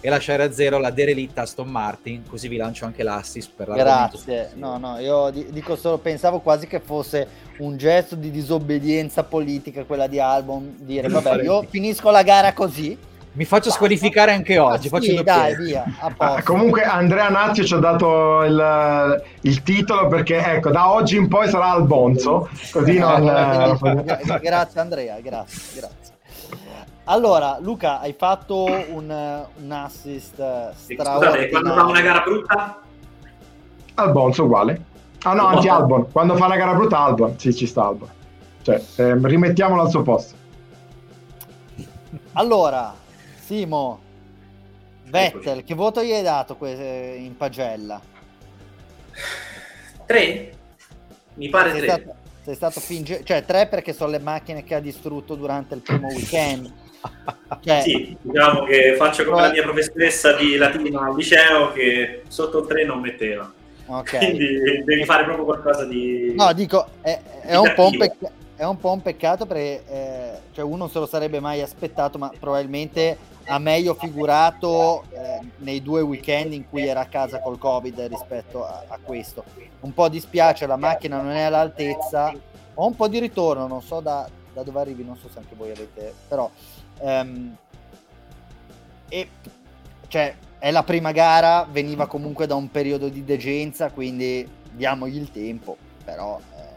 e lasciare a zero la derelitta Aston Martin, così vi lancio anche l'assist per l'argomento Grazie. No, no, io di- dico solo, pensavo quasi che fosse un gesto di disobbedienza politica quella di Albon, dire vabbè, io finisco la gara così. Mi faccio squalificare anche oggi, Ah, faccio sì, dai, via, a Ah, comunque, Andrea Nazio ci ha dato il, il titolo perché, ecco, da oggi in poi sarà Albonzo. Così (laughs) Eh, (laughs) non. Gra- grazie Andrea, grazie, grazie. Allora, Luca, hai fatto un, un assist eh, straordinario. Scusate, quando fa una gara brutta, Albonzo uguale. Ah no, anzi Albon. Quando fa una gara brutta Albon. Sì, ci sta Albon. Cioè, ehm, rimettiamolo al suo posto. Allora, Simo, Vettel, che voto gli hai dato que- in pagella? 3? Mi pare sei 3. stato, sei stato finge- cioè tre perché sono le macchine che ha distrutto durante il primo weekend. (laughs) Cioè, Sì, diciamo che faccio come la mia professoressa di latino al liceo che sotto il 3 non metteva. ok. Quindi devi fare proprio qualcosa di... No, dico, è, è un, po un pecca- è un po' un peccato perché eh, cioè uno non se lo sarebbe mai aspettato, ma probabilmente ha meglio figurato eh, nei due weekend in cui era a casa col Covid rispetto a, a questo. Un po' dispiace, la macchina non è all'altezza. Ho un po' di ritorno, non so da, da dove arrivi, non so se anche voi avete, però... ehm, e cioè è la prima gara, veniva comunque da un periodo di degenza, quindi diamogli il tempo, però eh,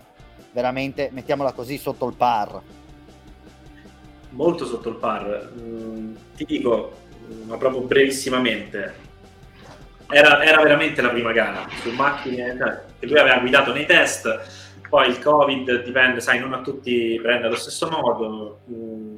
veramente mettiamola così sotto il par. Molto sotto il par. Mm, ti dico, ma proprio brevissimamente, era, era veramente la prima gara su macchine cioè, che lui aveva guidato nei test. Poi il Covid dipende, sai, non a tutti prende allo stesso modo. Mm,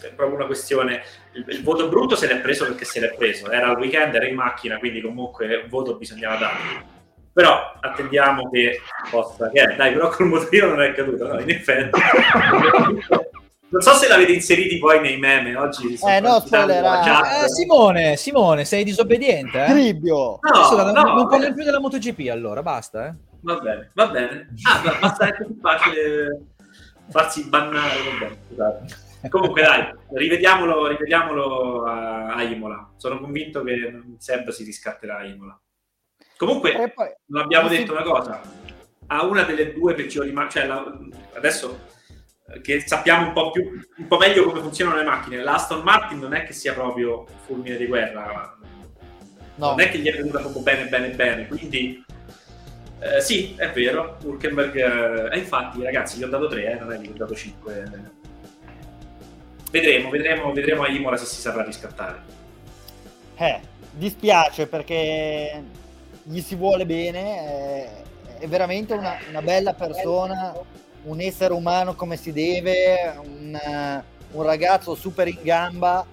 è proprio una questione. Il, il voto brutto se l'è preso perché se l'è preso. Era il weekend, era in macchina, quindi comunque un voto bisognava darlo. Però attendiamo che possa. Che è, dai, però col motorino non è caduto, no? In effetti. (laughs) Non so se l'avete inseriti poi nei meme oggi. Eh, no, spoilerà. chat. Eh, Simone, Simone, sei disobbediente, eh? Cribbio! No, Adesso non, no, non vabbè. parliamo più della MotoGP allora, basta, eh? Va bene, va bene. Ah, ma- basta è più facile farsi bannare. Vabbè, scusate. Comunque dai, rivediamolo, rivediamolo a, a Imola. Sono convinto che Seb si riscatterà a Imola. Comunque, poi, non abbiamo detto una cosa. A una delle due peggiori macchine, cioè la- adesso eh, che sappiamo un po' più, un po' meglio come funzionano le macchine, la Aston Martin non è che sia proprio fulmine di guerra, no, non è che gli è venuta proprio bene, bene, bene. Quindi, eh, sì, è vero. Hulkenberg, eh, e infatti, ragazzi, gli ho dato 3, eh, non è che gli ho dato 5. Vedremo, vedremo, vedremo a Imola se si saprà riscattare. eh, dispiace perché gli si vuole bene, è, è veramente una, una bella persona, un essere umano come si deve, un, un ragazzo super in gamba.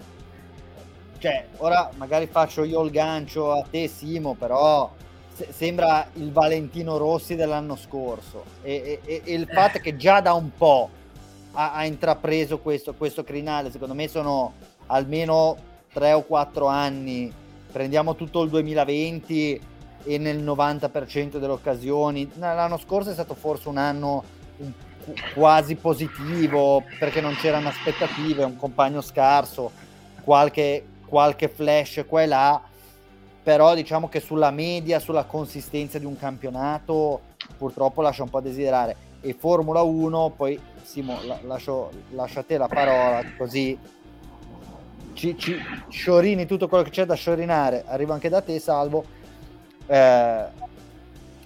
Cioè, ora magari faccio io il gancio a te, Simo, però se- sembra il Valentino Rossi dell'anno scorso. E, e- e il fatto che già da un po' ha, ha intrapreso questo, questo crinale, secondo me sono almeno 3 o 4 anni. Prendiamo tutto il 2020 e nel 90% delle occasioni. L'anno scorso è stato forse un anno quasi positivo perché non c'erano aspettative, un compagno scarso, qualche, qualche flash qua e là, però diciamo che sulla media, sulla consistenza di un campionato purtroppo lascia un po' a desiderare. E Formula 1, poi Simo, la, lascio, lascio a te la parola così ci, ci sciorini tutto quello che c'è da sciorinare, arriva anche da te Salvo, eh,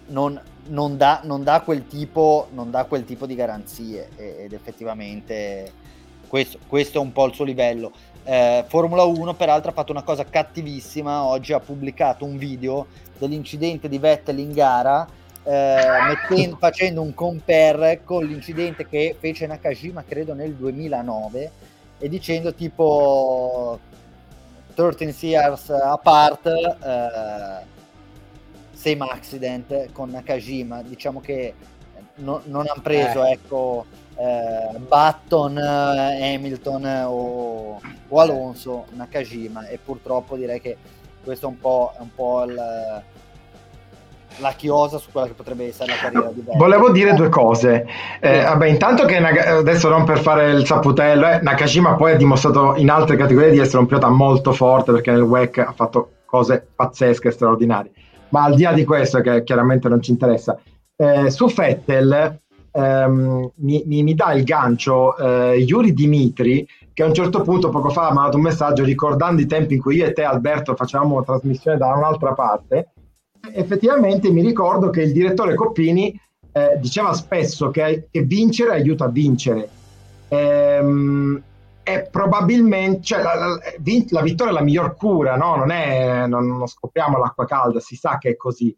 non, non, dà, non, dà quel tipo, non dà quel tipo di garanzie ed effettivamente questo, questo è un po' il suo livello. Eh, Formula 1 peraltro ha fatto una cosa cattivissima, oggi ha pubblicato un video dell'incidente di Vettel in gara eh, mettendo, (laughs) facendo un compare con l'incidente che fece Nakajima credo nel 2009 e dicendo tipo 13 years apart eh, same accident con Nakajima diciamo che no, non hanno preso eh. ecco eh, Button, eh, Hamilton o, o, Alonso Nakajima e purtroppo direi che questo è un po', è un po il la chiosa su quella che potrebbe essere la carriera di Vettel. Volevo dire due cose. Eh, vabbè, intanto che adesso non per fare il saputello, eh, Nakashima poi ha dimostrato in altre categorie di essere un pilota molto forte perché nel WEC ha fatto cose pazzesche, straordinarie. Ma al di là di questo, che chiaramente non ci interessa, eh, su Vettel ehm, mi, mi, mi, dà il gancio eh, Yuri Dimitri che a un certo punto poco fa ha mandato un messaggio ricordando i tempi in cui io e te Alberto facevamo trasmissione da un'altra parte effettivamente mi ricordo che il direttore Coppini eh, diceva spesso che, che, vincere aiuta a vincere. Ehm, e probabilmente cioè, la, la, la, vittoria è la miglior cura, no? non, è, non, non scoppiamo l'acqua calda, si sa che è così.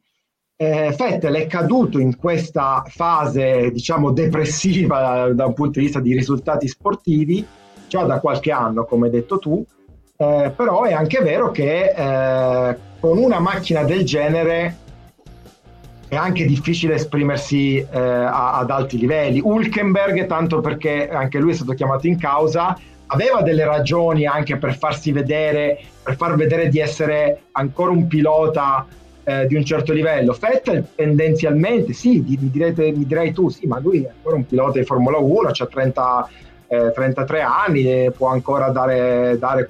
Eh, Fettel è caduto in questa fase, diciamo, depressiva da un punto di vista di risultati sportivi già da qualche anno, come hai detto tu, eh, però è anche vero che eh, con una macchina del genere è anche difficile esprimersi eh, a, ad alti livelli. Hulkenberg, tanto perché anche lui è stato chiamato in causa, aveva delle ragioni anche per farsi vedere, per far vedere di essere ancora un pilota eh, di un certo livello. Vettel tendenzialmente, sì, mi, direte, mi direi tu, sì, ma lui è ancora un pilota di Formula 1, ha 30, eh, 33 anni può ancora dare, dare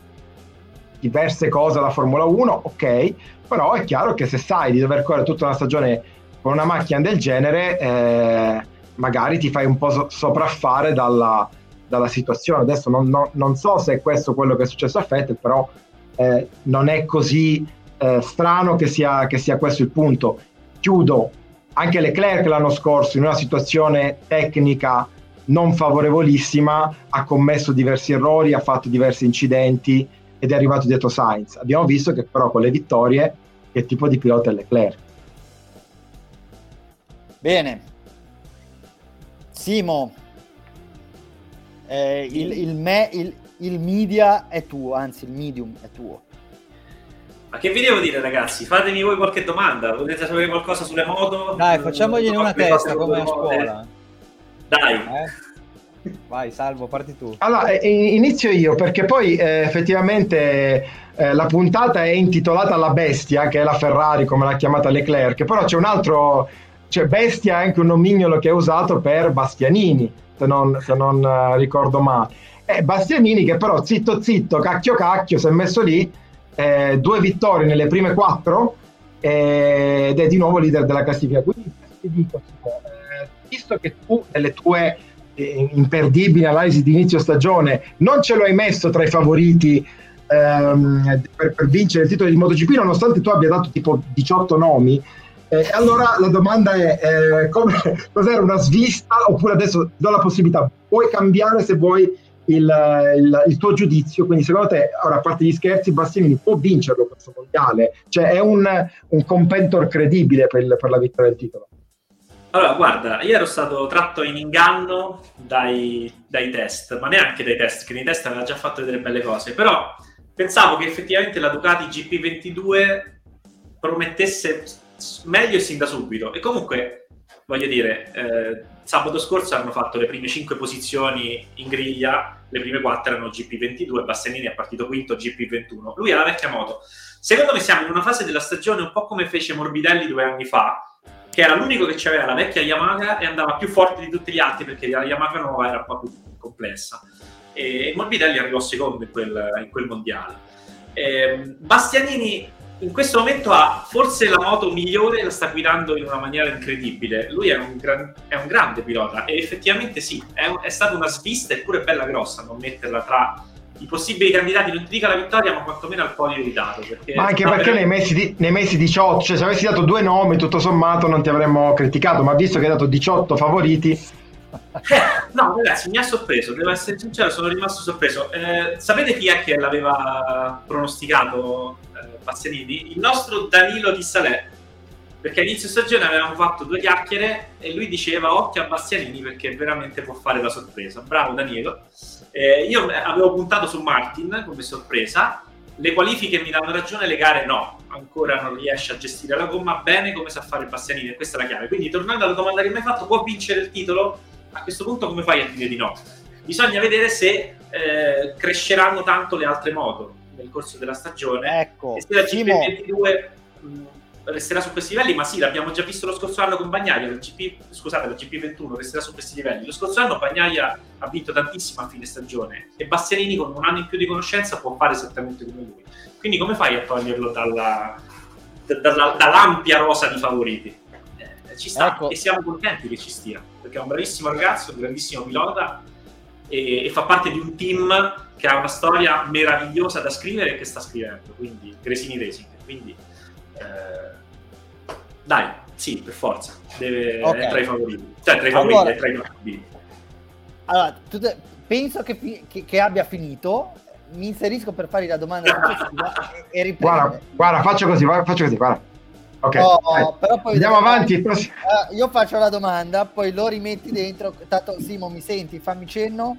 diverse cose alla Formula 1, ok, però è chiaro che se sai di dover correre tutta una stagione con una macchina del genere, eh, magari ti fai un po' so- sopraffare dalla, dalla situazione. Adesso non, non, non, so se è questo quello che è successo a Fettel, però eh, non è così eh, strano che sia, che sia questo il punto. Chiudo, anche Leclerc l'anno scorso in una situazione tecnica non favorevolissima ha commesso diversi errori, ha fatto diversi incidenti, ed è arrivato dietro Sainz. Abbiamo visto che però con le vittorie che tipo di pilota è Leclerc. Bene. Simo, eh, il, il, me, il, il media è tuo, anzi il medium è tuo. Ma che vi devo dire, ragazzi? Fatemi voi qualche domanda. Volete sapere qualcosa sulle moto? Dai, facciamogliene una testa come a scuola. Dai. Eh? Vai, Salvo, parti tu. Allora, eh, inizio io perché poi eh, effettivamente eh, la puntata è intitolata La Bestia, che è la Ferrari, come l'ha chiamata Leclerc, però c'è un altro, cioè Bestia è anche un nomignolo che è usato per Bastianini, se non, se non uh, ricordo male. Eh, Bastianini che però zitto zitto, cacchio cacchio, si è messo lì, eh, due vittorie nelle prime quattro eh, ed è di nuovo leader della classifica. Quindi ti dico, visto che tu nelle tue imperdibile analisi di inizio stagione, non ce lo hai messo tra i favoriti ehm, per, per, vincere il titolo di MotoGP, nonostante tu abbia dato tipo 18 nomi. Eh, allora la domanda è: eh, come, (laughs) cos'era una svista? Oppure adesso do la possibilità, puoi cambiare se vuoi il, il, il, tuo giudizio. Quindi, secondo te, ora a parte gli scherzi, Bastianini può vincerlo questo mondiale? Cioè, è un, un competitor credibile per, per la vittoria del titolo? Allora, guarda, io ero stato tratto in inganno dai, dai, test, ma neanche dai test, che nei test aveva già fatto delle belle cose, però pensavo che effettivamente la Ducati GP22 promettesse meglio sin da subito. E comunque, voglio dire, eh, sabato scorso hanno fatto le prime 5 posizioni in griglia, le prime 4 erano GP22, Bastianini è partito quinto GP21. Lui ha la vecchia moto. Secondo me siamo in una fase della stagione un po' come fece Morbidelli due anni fa, che era l'unico che aveva la vecchia Yamaha e andava più forte di tutti gli altri perché la Yamaha nuova era un po' più complessa. E Morbidelli arrivò secondo in quel, in quel mondiale. Eh, Bastianini in questo momento ha forse la moto migliore e la sta guidando in una maniera incredibile. Lui è un, gran, è un grande pilota e effettivamente sì, è, è, stata una svista eppure bella grossa non metterla tra i possibili candidati, non ti dica la vittoria, ma quantomeno al podio di dato. ma anche perché nei, mesi di, nei mesi 18, cioè se avessi dato due nomi, tutto sommato non ti avremmo criticato, ma visto che hai dato 18 favoriti... (laughs) No, ragazzi, mi ha sorpreso, devo essere sincero, sono rimasto sorpreso. Eh, sapete chi è che l'aveva pronosticato eh, Bastianini? Il nostro Danilo Di Salè, perché a inizio stagione avevamo fatto due chiacchiere e lui diceva occhio a Bastianini perché veramente può fare la sorpresa. Bravo Danilo. Eh, io avevo puntato su Martin come sorpresa, le qualifiche mi danno ragione, le gare no, ancora non riesce a gestire la gomma bene come sa fare Bastianini e questa è la chiave. Quindi tornando alla domanda che mi hai fatto, può vincere il titolo? A questo punto come fai a dire di no? Bisogna vedere se eh, cresceranno tanto le altre moto nel corso della stagione ecco, e se la GP22 resterà su questi livelli, ma sì, l'abbiamo già visto lo scorso anno con Bagnaia, la GP, scusate, la GP21 resterà su questi livelli. Lo scorso anno Bagnaia ha vinto tantissimo a fine stagione e Bastianini con un anno in più di conoscenza può fare esattamente come lui. Quindi come fai a toglierlo dalla, dalla, dall'ampia rosa di favoriti? Ci sta ecco. e siamo contenti che ci stia, perché è un bravissimo ragazzo, un grandissimo pilota e, e fa parte di un team che ha una storia meravigliosa da scrivere e che sta scrivendo, quindi Gresini Racing. Quindi, eh, dai, sì, per forza, deve okay. è tra i favoriti. Cioè, tra i favoriti, allora, è tra i favoriti. Allora, te, penso che, fi, che, che, abbia finito. Mi inserisco per fargli la domanda successiva (laughs) e, e riprendo. Guarda, guarda, faccio così, faccio così, guarda. Ok, oh, però poi andiamo avanti. Uh, io faccio la domanda, poi lo rimetti dentro. Tanto, Simo, mi senti? Fammi cenno.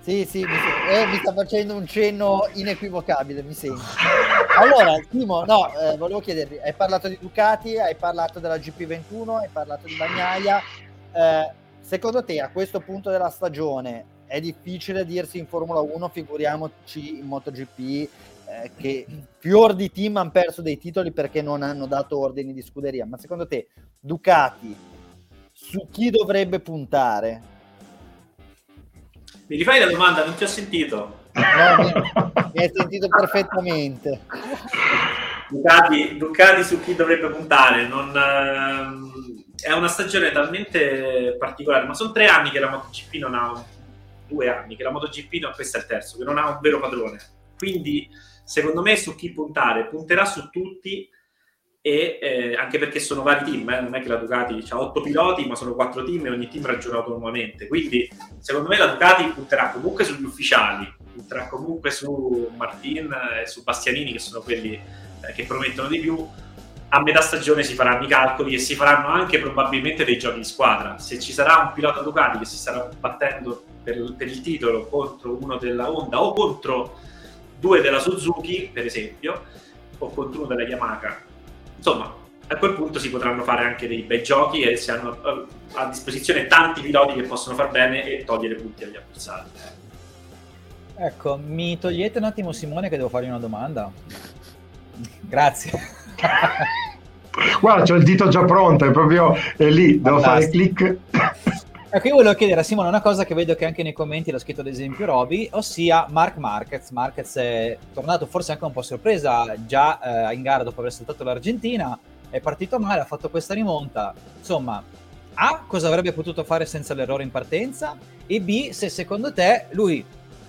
Sì, sì, mi, eh, mi, sta facendo un cenno inequivocabile, mi sento. Allora, Timo, no, eh, volevo chiederti, hai parlato di Ducati, hai parlato della GP21, hai parlato di Bagnaia. Eh, secondo te, a questo punto della stagione, è difficile dirsi in Formula 1, figuriamoci in MotoGP, eh, che fior di team hanno perso dei titoli perché non hanno dato ordini di scuderia. Ma secondo te, Ducati, su chi dovrebbe puntare? Mi rifai la domanda? Non ti ho sentito. No, mi, hai sentito perfettamente. Ducati, Ducati, su chi dovrebbe puntare? Non, eh, è una stagione talmente particolare, ma sono tre anni che la MotoGP non ha due anni che la MotoGP non, questo è il terzo, che non ha un vero padrone. Quindi, secondo me, su chi puntare? Punterà su tutti e eh, anche perché sono vari team, eh, non è che la Ducati ha otto piloti, ma sono quattro team e ogni team ragiona autonomamente. Quindi, secondo me, la Ducati punterà comunque sugli ufficiali, punterà comunque su Martin e su Bastianini, che sono quelli eh, che promettono di più. A metà stagione si faranno i calcoli e si faranno anche probabilmente dei giochi di squadra. Se ci sarà un pilota Ducati che si starà battendo per, per il titolo contro uno della Honda o contro due della Suzuki, per esempio, o contro uno della Yamaha insomma, a quel punto si potranno fare anche dei bei giochi e si hanno eh, a disposizione tanti piloti che possono far bene e togliere punti agli avversari. Ecco, mi togliete un attimo Simone che devo fargli una domanda? Grazie. Guarda, c'ho il dito già pronto, è proprio è lì, devo Fantastico. fare clic. Ecco, io volevo chiedere a Simone una cosa che vedo che anche nei commenti l'ha scritto ad esempio Roby, ossia Mark Marquez. Marquez è tornato forse anche un po' sorpresa già eh, in gara dopo aver saltato l'Argentina, è partito male, ha fatto questa rimonta. Insomma, A, cosa avrebbe potuto fare senza l'errore in partenza? E B, se secondo te lui,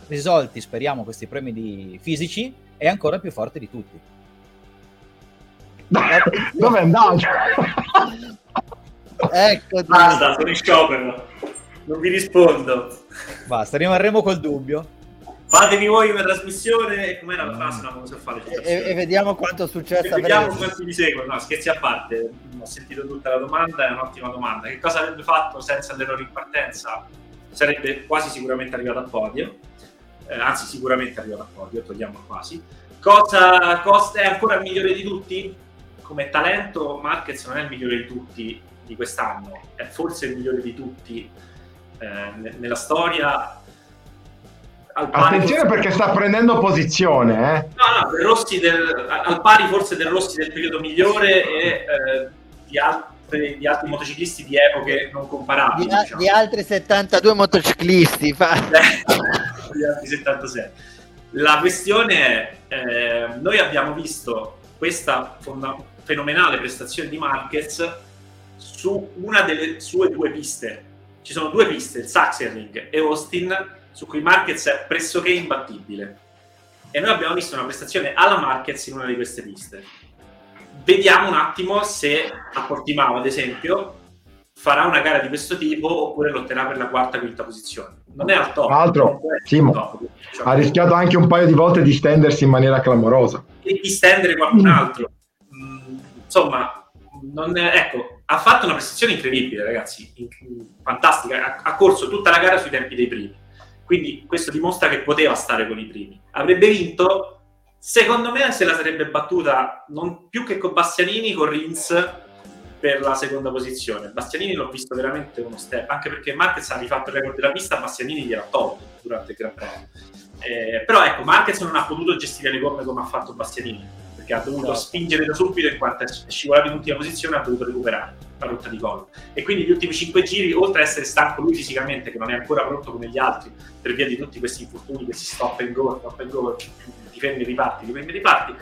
risolti, speriamo, questi premi di fisici, è ancora più forte di tutti. Dove è andato? (laughs) ecco basta sono in sciopero. Non vi rispondo. Basta rimarremo col dubbio. Fatemi voi una trasmissione e com'era la frase non so fare e, e, vediamo quanto è successo e vediamo quanti mi seguono. No scherzi a parte ho sentito tutta la domanda è un'ottima domanda. Che cosa avrebbe fatto senza l'errore in partenza? Sarebbe quasi sicuramente arrivato al podio. Eh, anzi sicuramente arrivato al podio togliamo quasi. Cosa, cosa è ancora il migliore di tutti? Come talento Marquez non è il migliore di tutti di quest'anno, è forse il migliore di tutti eh, nella storia. Attenzione perché sta prendendo posizione. Eh. No, no, Rossi del, al pari forse del Rossi del periodo migliore e eh, di al, altri, di altri motociclisti di epoche non comparabili. Di, diciamo. di altri 72 motociclisti. Fa... (laughs) di altri 76. La questione è, eh, noi abbiamo visto questa fonda- fenomenale prestazione di Marquez su una delle sue due piste. Ci sono due piste, il Sachsenring e Austin, su cui Marquez è pressoché imbattibile. E noi abbiamo visto una prestazione alla Marquez in una di queste piste. Vediamo un attimo se a Portimao, ad esempio, farà una gara di questo tipo oppure lotterà per la quarta quinta posizione. Non è al top. Tra l'altro, Simo, top, diciamo. ha rischiato anche un paio di volte di stendersi in maniera clamorosa. E di stendere qualcun altro. Mm, insomma, non è, ecco, ha fatto una prestazione incredibile, ragazzi, fantastica. Ha, ha, corso tutta la gara sui tempi dei primi. Quindi questo dimostra che poteva stare con i primi. Avrebbe vinto, secondo me se la sarebbe battuta non più che con Bastianini, con Rins per la seconda posizione. Bastianini l'ho visto veramente uno step, anche perché Marquez ha rifatto il record della pista, Bastianini gli era tolto durante il Gran Premio. Eh, però ecco, Marquez non ha potuto gestire le gomme come ha fatto Bastianini, perché ha dovuto. Certo. spingere da subito in quanto è scivolato in ultima posizione ha dovuto recuperare la rotta di collo. E quindi gli ultimi cinque giri, oltre ad essere stanco lui fisicamente, che non è ancora pronto come gli altri, per via di tutti questi infortuni, questi stop and go, stop and go, ti fermi e riparti, ti fermi e riparti,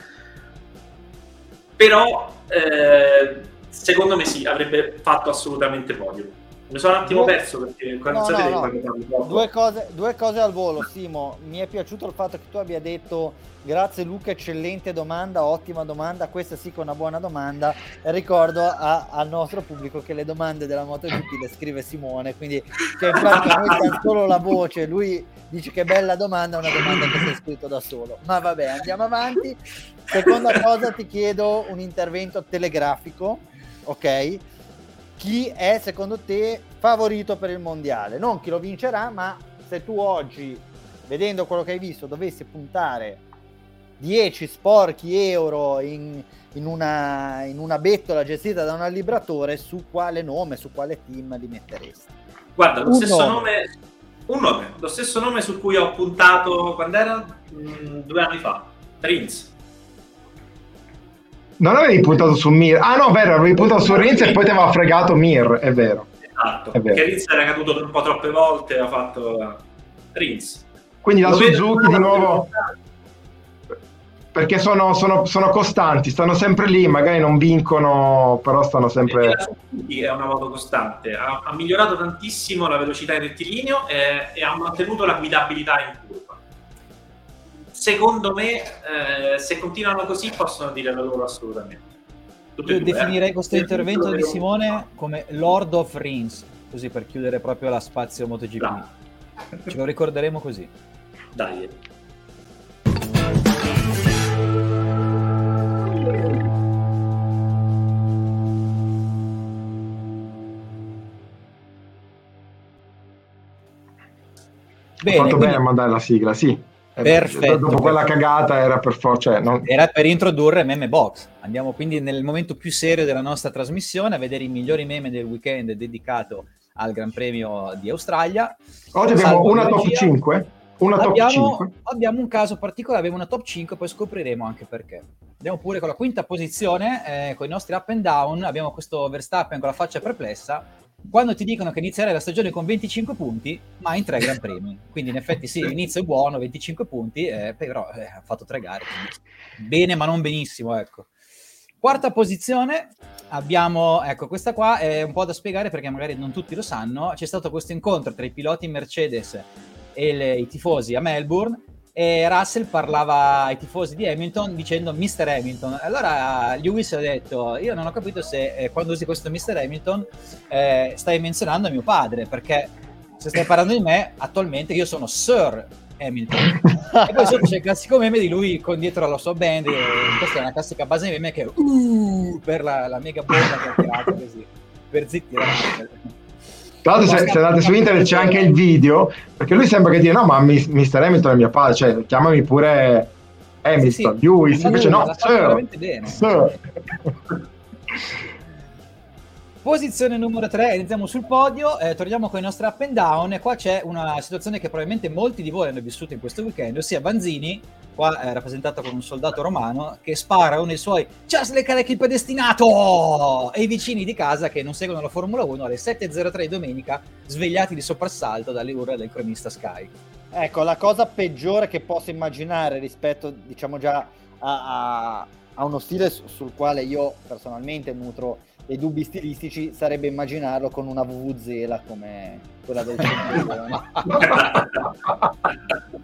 però... Eh, secondo me sì, avrebbe fatto assolutamente podio. Mi sono un attimo perso perché quando no, no, no. Due, cose, due cose al volo, Simo. Mi è piaciuto il fatto che tu abbia detto grazie Luca, eccellente domanda, ottima domanda. Questa sì che è una buona domanda. Ricordo a, al nostro pubblico che le domande della MotoGP le scrive Simone, quindi che infatti noi siamo solo la voce, lui dice che bella domanda, una domanda che si è scritto da solo. Ma vabbè, andiamo avanti. Seconda cosa, ti chiedo un intervento telegrafico ok? Chi è secondo te favorito per il mondiale? Non chi lo vincerà, ma se tu oggi, vedendo quello che hai visto, dovessi puntare 10 sporchi euro in, in, una, in una bettola gestita da un libratore, su quale nome, su quale team li metteresti? Guarda, lo un stesso nome. nome. un nome, lo stesso nome su cui ho puntato quando era mm, due anni fa, Prince. Non avevi puntato su Mir. Ah no, vero, avevi puntato su Rins e poi ti aveva fregato Mir, è vero. Esatto, è vero. che Rins era caduto un po' troppe volte, ha fatto Rins. Quindi la Lo Suzuki di nuovo... Perché sono, sono, sono, costanti, stanno sempre lì, magari non vincono, però stanno sempre... È una moto costante, ha, ha migliorato tantissimo la velocità in rettilineo e, e ha mantenuto la guidabilità in curva secondo me, eh, se continuano così, possono dire la loro assolutamente. Tutte Io due, definirei eh. questo intervento di Simone come Lord of Rings, così per chiudere proprio la spazio MotoGP. No. Ce lo ricorderemo così. Dai. Bene, Ho fatto quindi... bene a mandare la sigla, sì. Eh, perfetto. Dopo quella cagata era per forza. Cioè, non... Era per introdurre Meme Box. Andiamo quindi nel momento più serio della nostra trasmissione a vedere i migliori meme del weekend dedicato al Gran Premio di Australia. Oggi abbiamo una top 5. Una top abbiamo, 5. abbiamo un caso particolare, abbiamo una top 5, poi scopriremo anche perché. Andiamo pure con la quinta posizione, eh, con i nostri up and down. Abbiamo questo Verstappen con la faccia perplessa quando ti dicono che inizierai la stagione con 25 punti, ma in tre Gran Premi. Quindi in effetti sì, (laughs) l'inizio è buono, 25 punti, eh, però eh, ha fatto tre gare. Bene, ma non benissimo, ecco. Quarta posizione, abbiamo, ecco, questa qua è un po' da spiegare perché magari non tutti lo sanno. C'è stato questo incontro tra i piloti Mercedes e le, i tifosi a Melbourne e Russell parlava ai tifosi di Hamilton dicendo Mr. Hamilton. Allora Lewis ha detto: Io non ho capito se eh, quando usi questo Mr. Hamilton eh, stai menzionando mio padre, perché se stai parlando di me, attualmente io sono Sir Hamilton. e poi sotto c'è il classico meme di lui con dietro la sua band. E questa è una classica base meme che uh, per la, la mega bomba che ha tirato così per zittire. Tra l'altro, se, se, andate su internet c'è anche il video, perché lui sembra che dica: No, ma Mr. Hamilton è mio padre, cioè chiamami pure Hamilton, sì, sì. Lewis. Invece, no, sir, sir. (laughs) Posizione numero 3, iniziamo sul podio, eh, torniamo con i nostri up and down qua c'è una situazione che probabilmente molti di voi hanno vissuto in questo weekend, ossia Banzini, qua è rappresentato con un soldato romano, che spara uno dei suoi Just le carichi predestinato! E i vicini di casa che non seguono la Formula 1 alle 7.03 domenica, svegliati di soprassalto dalle urla del cronista Sky. Ecco, la cosa peggiore che posso immaginare rispetto, diciamo già, a, a, a uno stile sul quale io personalmente nutro dei dubbi stilistici sarebbe immaginarlo con una VVZela come quella del Centurione. (laughs)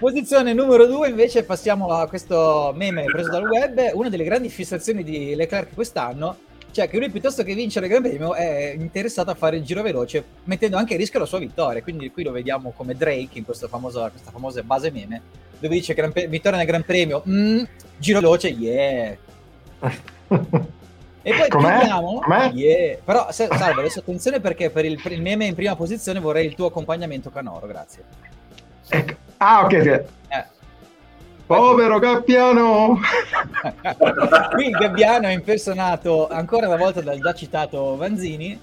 Posizione numero due, invece, passiamo a questo meme preso dal web. Una delle grandi fissazioni di Leclerc quest'anno, cioè che lui piuttosto che vincere il Gran Premio è interessato a fare il giro veloce, mettendo anche a rischio la sua vittoria. Quindi qui lo vediamo come Drake in famoso, questa famosa base meme, dove dice Gran, vittoria nel Gran Premio, mm, giro veloce, yeah. (laughs) E poi Com'è? chiudiamo. Com'è? Yeah. Però, se, salve, adesso attenzione perché per il, il meme in prima posizione vorrei il tuo accompagnamento canoro, grazie. Ecco. Ah, ok, sì. Eh. Povero Gappiano! (laughs) Qui il Gabbiano è impersonato ancora una volta dal già citato Vanzini,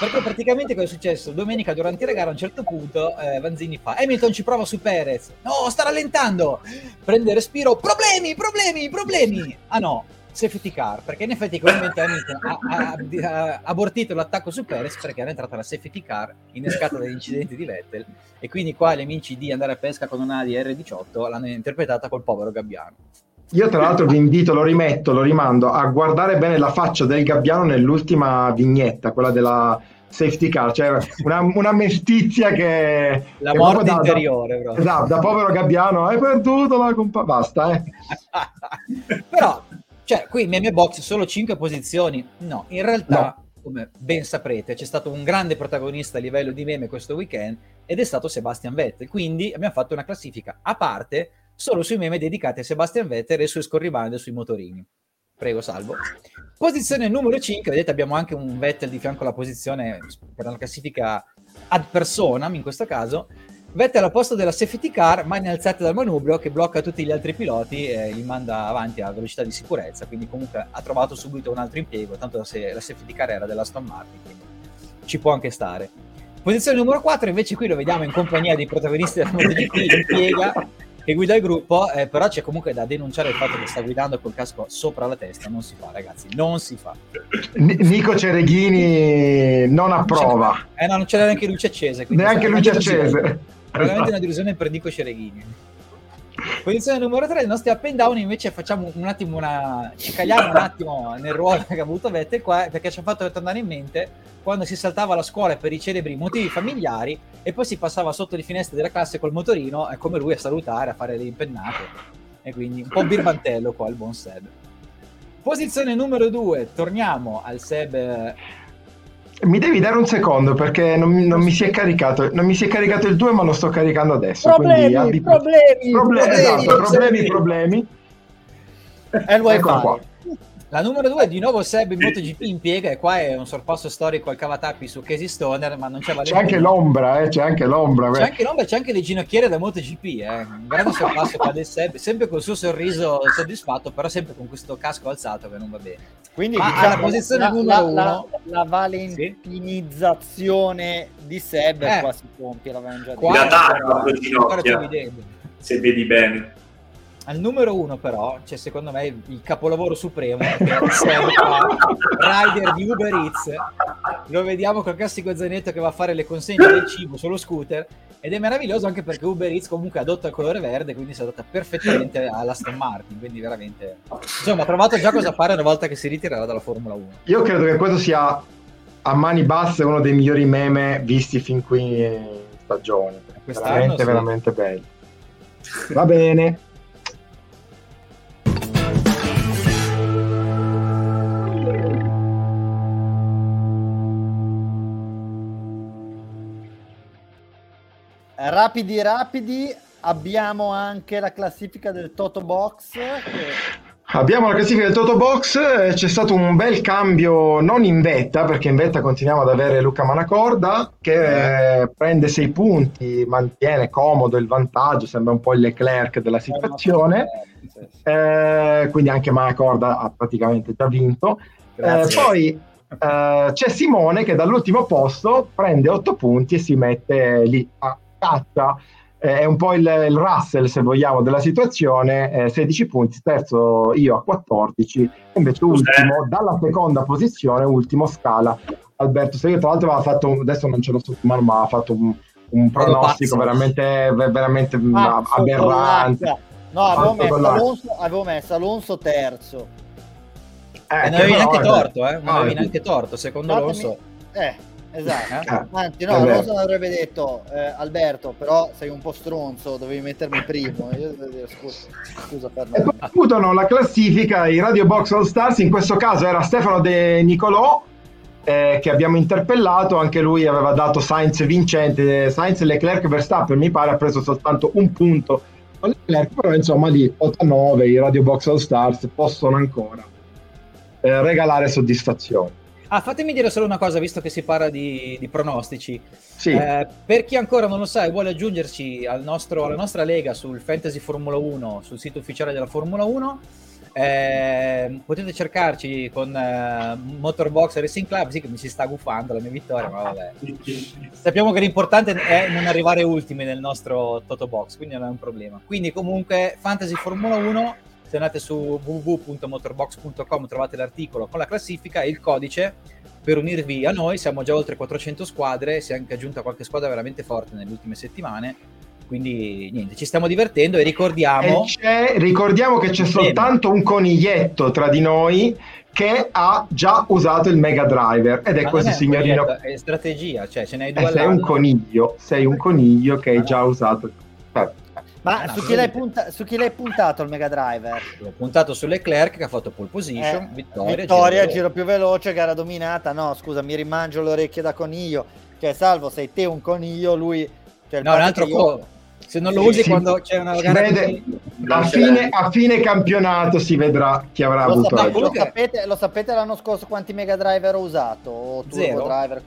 perché praticamente cosa è successo? Domenica durante la gara a un certo punto eh, Vanzini fa Hamilton ci prova su Perez, no sta rallentando, prende respiro, problemi, problemi, problemi, ah no, safety car, perché in effetti Hamilton ha, ha, ha, abortito l'attacco su Perez perché era entrata la safety car innescata dagli incidenti di Vettel e quindi qua gli amici di andare a pesca con una di R18 l'hanno interpretata col povero Gabbiano. Io tra l'altro vi invito, lo rimetto, lo rimando a guardare bene la faccia del Gabbiano nell'ultima vignetta, quella della safety car, cioè una, una mestizia che... La che morte da, interiore. Da, esatto, da povero Gabbiano, hai perduto la compa... Basta, eh. (laughs) Però cioè, qui meme box solo 5 posizioni. No, in realtà, No. come ben saprete, c'è stato un grande protagonista a livello di meme questo weekend ed è stato Sebastian Vettel. Quindi abbiamo fatto una classifica a parte solo sui meme dedicati a Sebastian Vettel e sue scorribande sui motorini. Prego, salvo. Posizione numero 5, vedete abbiamo anche un Vettel di fianco alla posizione per una classifica ad personam in questo caso. Vettel al posto della safety car, mani alzate dal manubrio che blocca tutti gli altri piloti e li manda avanti a velocità di sicurezza, quindi comunque ha trovato subito un altro impiego, tanto la, se- la safety car era della Aston Martin, quindi ci può anche stare. Posizione numero 4, invece qui lo vediamo in compagnia dei protagonisti della MotoGP, l'impiega che guida il gruppo, eh, però c'è comunque da denunciare il fatto che sta guidando col casco sopra la testa, non si fa ragazzi, non si fa. N- Nico Cereghini non approva, Eh no, non c'era neanche luce quindi neanche luce accese. Veramente una delusione per Nico Cereghini. Posizione numero 3, i nostri up and down invece facciamo un attimo una... ci caliamo un attimo nel ruolo che ha avuto Vettel qua perché ci ha fatto tornare in mente quando si saltava la scuola per i celebri motivi familiari e poi si passava sotto le finestre della classe col motorino e come lui a salutare, a fare le impennate e quindi un po' birbantello qua il buon Seb. Posizione numero 2, torniamo al Seb Mi devi dare un secondo perché non, mi- non mi si è caricato, non mi si è caricato il 2 ma lo sto caricando adesso. Problemi, abbi- problemi, Proble- esatto, problemi, problemi. problemi. È il wifi. Qua. La numero due di nuovo Seb in MotoGP impiega e qua è un sorpasso storico al cavatappi su Casey Stoner, ma non c'è C'è anche l'ombra, eh, c'è anche l'ombra. C'è beh. anche l'ombra, c'è anche le ginocchiere da MotoGP, eh. un grande sorpasso qua del Seb, sempre col suo sorriso soddisfatto, però sempre con questo casco alzato che non va bene. Quindi Ma diciamo, alla posizione la, numero la, uno- la, la valentinizzazione di Seb Eh. qua si compie, l'avevamo già detto. Qua Da tardi, ancora- più evidente. se vedi bene. Al numero uno però c'è secondo me il capolavoro supremo (laughs) che è rider di Uber Eats lo vediamo col classico zainetto che va a fare le consegne del cibo sullo scooter ed è meraviglioso anche perché Uber Eats comunque adotta il colore verde quindi si adotta perfettamente alla Aston Martin quindi veramente insomma ha trovato già cosa fare una volta che si ritirerà dalla Formula 1 Io credo che questo sia a mani basse uno dei migliori meme visti fin qui in stagione. Quest'anno Veramente, sì. veramente bello. Va bene. Rapidi rapidi, abbiamo anche la classifica del Toto Box. che- Abbiamo la classifica del Toto Box, eh, c'è stato un bel cambio non in vetta, perché in vetta continuiamo ad avere Luca Manacorda che eh, prende 6 punti, mantiene comodo il vantaggio, sembra un po' il Leclerc della situazione. Eh, quindi anche Manacorda ha praticamente già vinto. Eh, poi eh, c'è Simone che dall'ultimo posto prende 8 punti e si mette lì a caccia. Eh, è un po' il, il, Russell, se vogliamo, della situazione. 16 eh, punti, terzo io a 14, invece ultimo dalla seconda posizione, ultimo scala. Alberto Serio, tra l'altro aveva fatto, adesso non ce l'ho sotto mano, ma ha fatto un, un pronostico veramente, veramente ah, aberrante. No, avevo messo, Alonso, avevo messo Alonso terzo. Eh, non avevi neanche torto, eh? Non ah, avevi neanche torto, secondo. Alonso. Eh, esatto. Eh? Anzi, no, Alonso avrebbe detto, eh, Alberto, però sei un po' stronzo, dovevi mettermi primo. Io scusa, scusa Fernando. Concludono la classifica i Radio Box All Stars, in questo caso era Stefano De Nicolò, eh, che abbiamo interpellato, anche lui aveva dato Sainz vincente, Sainz Leclerc Verstappen mi pare ha preso soltanto un punto Leclerc, però insomma lì 8-9 i Radio Box All Stars possono ancora eh, regalare soddisfazione. Ah, fatemi dire solo una cosa, visto che si parla di, di pronostici. Sì. Eh, per chi ancora non lo sa e vuole aggiungerci al nostro, alla nostra lega sul Fantasy Formula 1, sul sito ufficiale della Formula 1, eh, potete cercarci con eh, Motorbox Racing Club, sì che mi si sta gufando la mia vittoria, ma vabbè. Sappiamo che l'importante è non arrivare ultimi nel nostro Toto Box, quindi non è un problema. Quindi comunque Fantasy Formula 1, se andate su www.motorbox.com trovate l'articolo con la classifica e il codice per unirvi a noi, siamo già oltre 400 squadre, si è anche aggiunta qualche squadra veramente forte nelle ultime settimane. Quindi niente, ci stiamo divertendo e ricordiamo... E ricordiamo che c'è soltanto un coniglietto tra di noi che ha già usato il Mega Driver ed è Ma questo signorino... È strategia, cioè ce n'hai due eh, Sei un coniglio, sei un coniglio che hai già usato... Eh. Ma su, chi punta- su, chi l'hai puntato il Mega Driver? L'ho puntato su Leclerc che ha fatto pole position, eh, vittoria, vittoria giro, giro più veloce, gara dominata. No, scusa, mi rimangio le orecchie da coniglio. Cioè, salvo, sei te un coniglio, lui... Cioè, no, un altro io... Se non lo usi sì, quando c'è una gara vede, a, fine, a, fine, campionato si vedrà chi avrà lo avuto sapete, lo sapete, lo sapete l'anno scorso quanti Mega Driver ho usato? O Zero. Driver?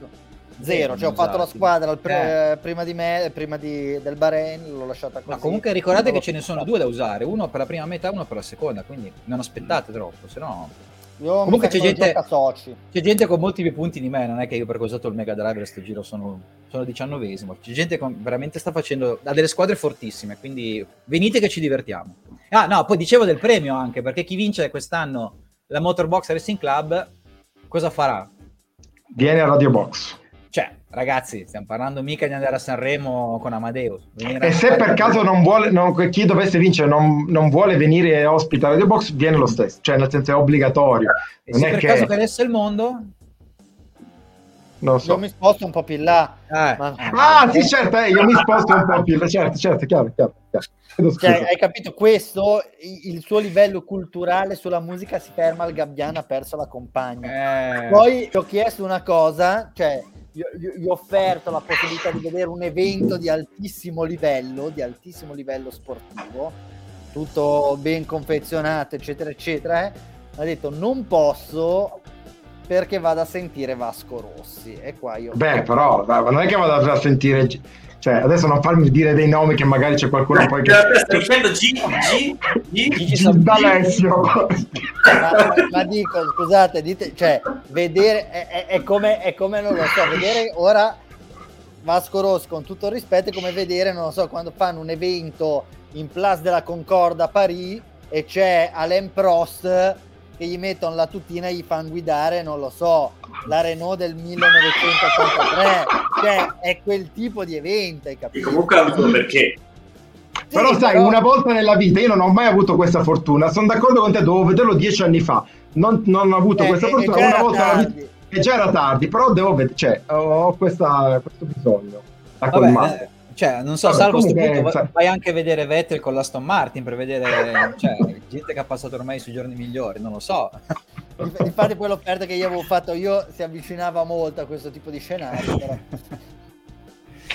Zero, cioè ho fatto la squadra pre- eh. prima di me, prima di, del Bahrain, l'ho lasciata così. Ma comunque ricordate che ce ne sono due da usare, uno per la prima metà e uno per la seconda, quindi non aspettate troppo, se no... Io Comunque c'è gente, c'è gente, con molti più punti di me, non è che io per cosa ho usato il Mega Drive questo giro sono, sono diciannovesimo. C'è gente che veramente sta facendo, ha delle squadre fortissime, quindi venite che ci divertiamo. Ah no, poi dicevo del premio anche, perché chi vince quest'anno la Motorbox Racing Club cosa farà? Viene a Radio Box. Ragazzi, stiamo parlando mica di andare a Sanremo con Amadeus. e se per caso non vuole, non, chi dovesse vincere non, non vuole venire ospite a Radio Box, viene lo stesso, cioè nel senso è obbligatorio. E non se per che... caso cadesse il mondo? Non so. Io mi sposto un po' più in là. Eh. Ma... Ah, sì, certo, eh, io mi sposto un po' più in là, certo, certo, chiaro, chiaro. chiaro. Cioè, hai capito? Questo, il suo livello culturale sulla musica si ferma al Gabbiano, ha perso la compagna. Eh. Poi ti ho chiesto una cosa, cioè gli ho offerto la possibilità di vedere un evento di altissimo livello, di altissimo livello sportivo, tutto ben confezionato, eccetera, eccetera. Eh. Ha detto non posso perché vado a sentire Vasco Rossi. E qua io... Beh, però non è che vado a sentire cioè, adesso non farmi dire dei nomi che magari c'è qualcuno poi che... Stai dicendo G, G, G, D'Alessio. Ma, ma, dico, scusate, dite, cioè, vedere, è, è, è, come, è come, non lo so, vedere ora Vasco Rossi, con tutto il rispetto, è come vedere, non lo so, quando fanno un evento in Place della Concorde a Parigi e c'è Alain Prost che gli mettono la tutina e gli fanno guidare, non lo so, la Renault del 1983, cioè è quel tipo di evento, hai capito? E comunque ha avuto perché. Sì, però sai, però... una volta nella vita io non ho mai avuto questa fortuna, sono d'accordo con te, dovevo vederlo dieci anni fa, non, non ho avuto eh, questa eh, fortuna, una volta nella vita, e già era tardi, però devo vedere, cioè, ho questa, questo bisogno. Vabbè, eh, cioè, non so, salvo questo punto, vai, vai anche a vedere Vettel con l'Aston Martin per vedere, cioè, gente che ha passato ormai sui giorni migliori, non lo so. Infatti poi l'offerta che io avevo fatto io si avvicinava molto a questo tipo di scenario. Però.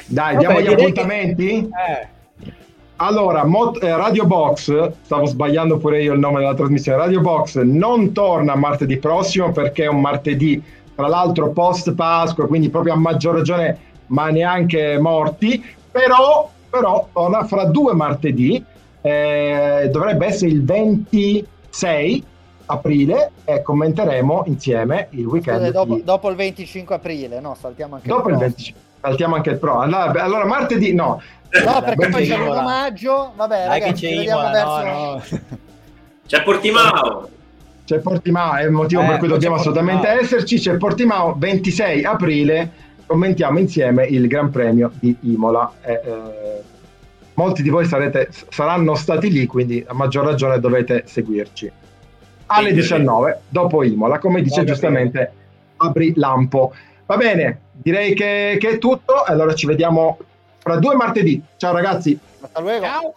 Dai, diamo gli appuntamenti? Che... Eh. Allora, Mod, eh, Radio Box, stavo sbagliando pure io il nome della trasmissione, Radio Box non torna martedì prossimo perché è un martedì, tra l'altro post Pasqua, quindi proprio a maggior ragione, ma neanche morti, però, però torna fra due martedì, eh, dovrebbe essere il 26 aprile e commenteremo insieme il weekend. Dopo, di... dopo il 25 aprile, no? Saltiamo anche dopo il il pro. 25. Saltiamo anche il pro. Allora, allora martedì no. No, perché poi c'è Imola. l'1 maggio. Vabbè, Dai ragazzi, c'è ci vediamo Imola, verso... no, no. (laughs) C'è Portimao. C'è Portimao, è il motivo Eh, per cui dobbiamo assolutamente esserci. C'è Portimao 26 aprile. Commentiamo insieme il Gran Premio di Imola. E, eh, molti di voi sarete- saranno stati lì, quindi a maggior ragione dovete seguirci. Alle Sì, 19, dopo Imola, come dice giustamente Apri Lampo. Va bene, direi che, che è tutto. Allora ci vediamo fra due martedì. Ciao ragazzi. Hasta luego. Ciao.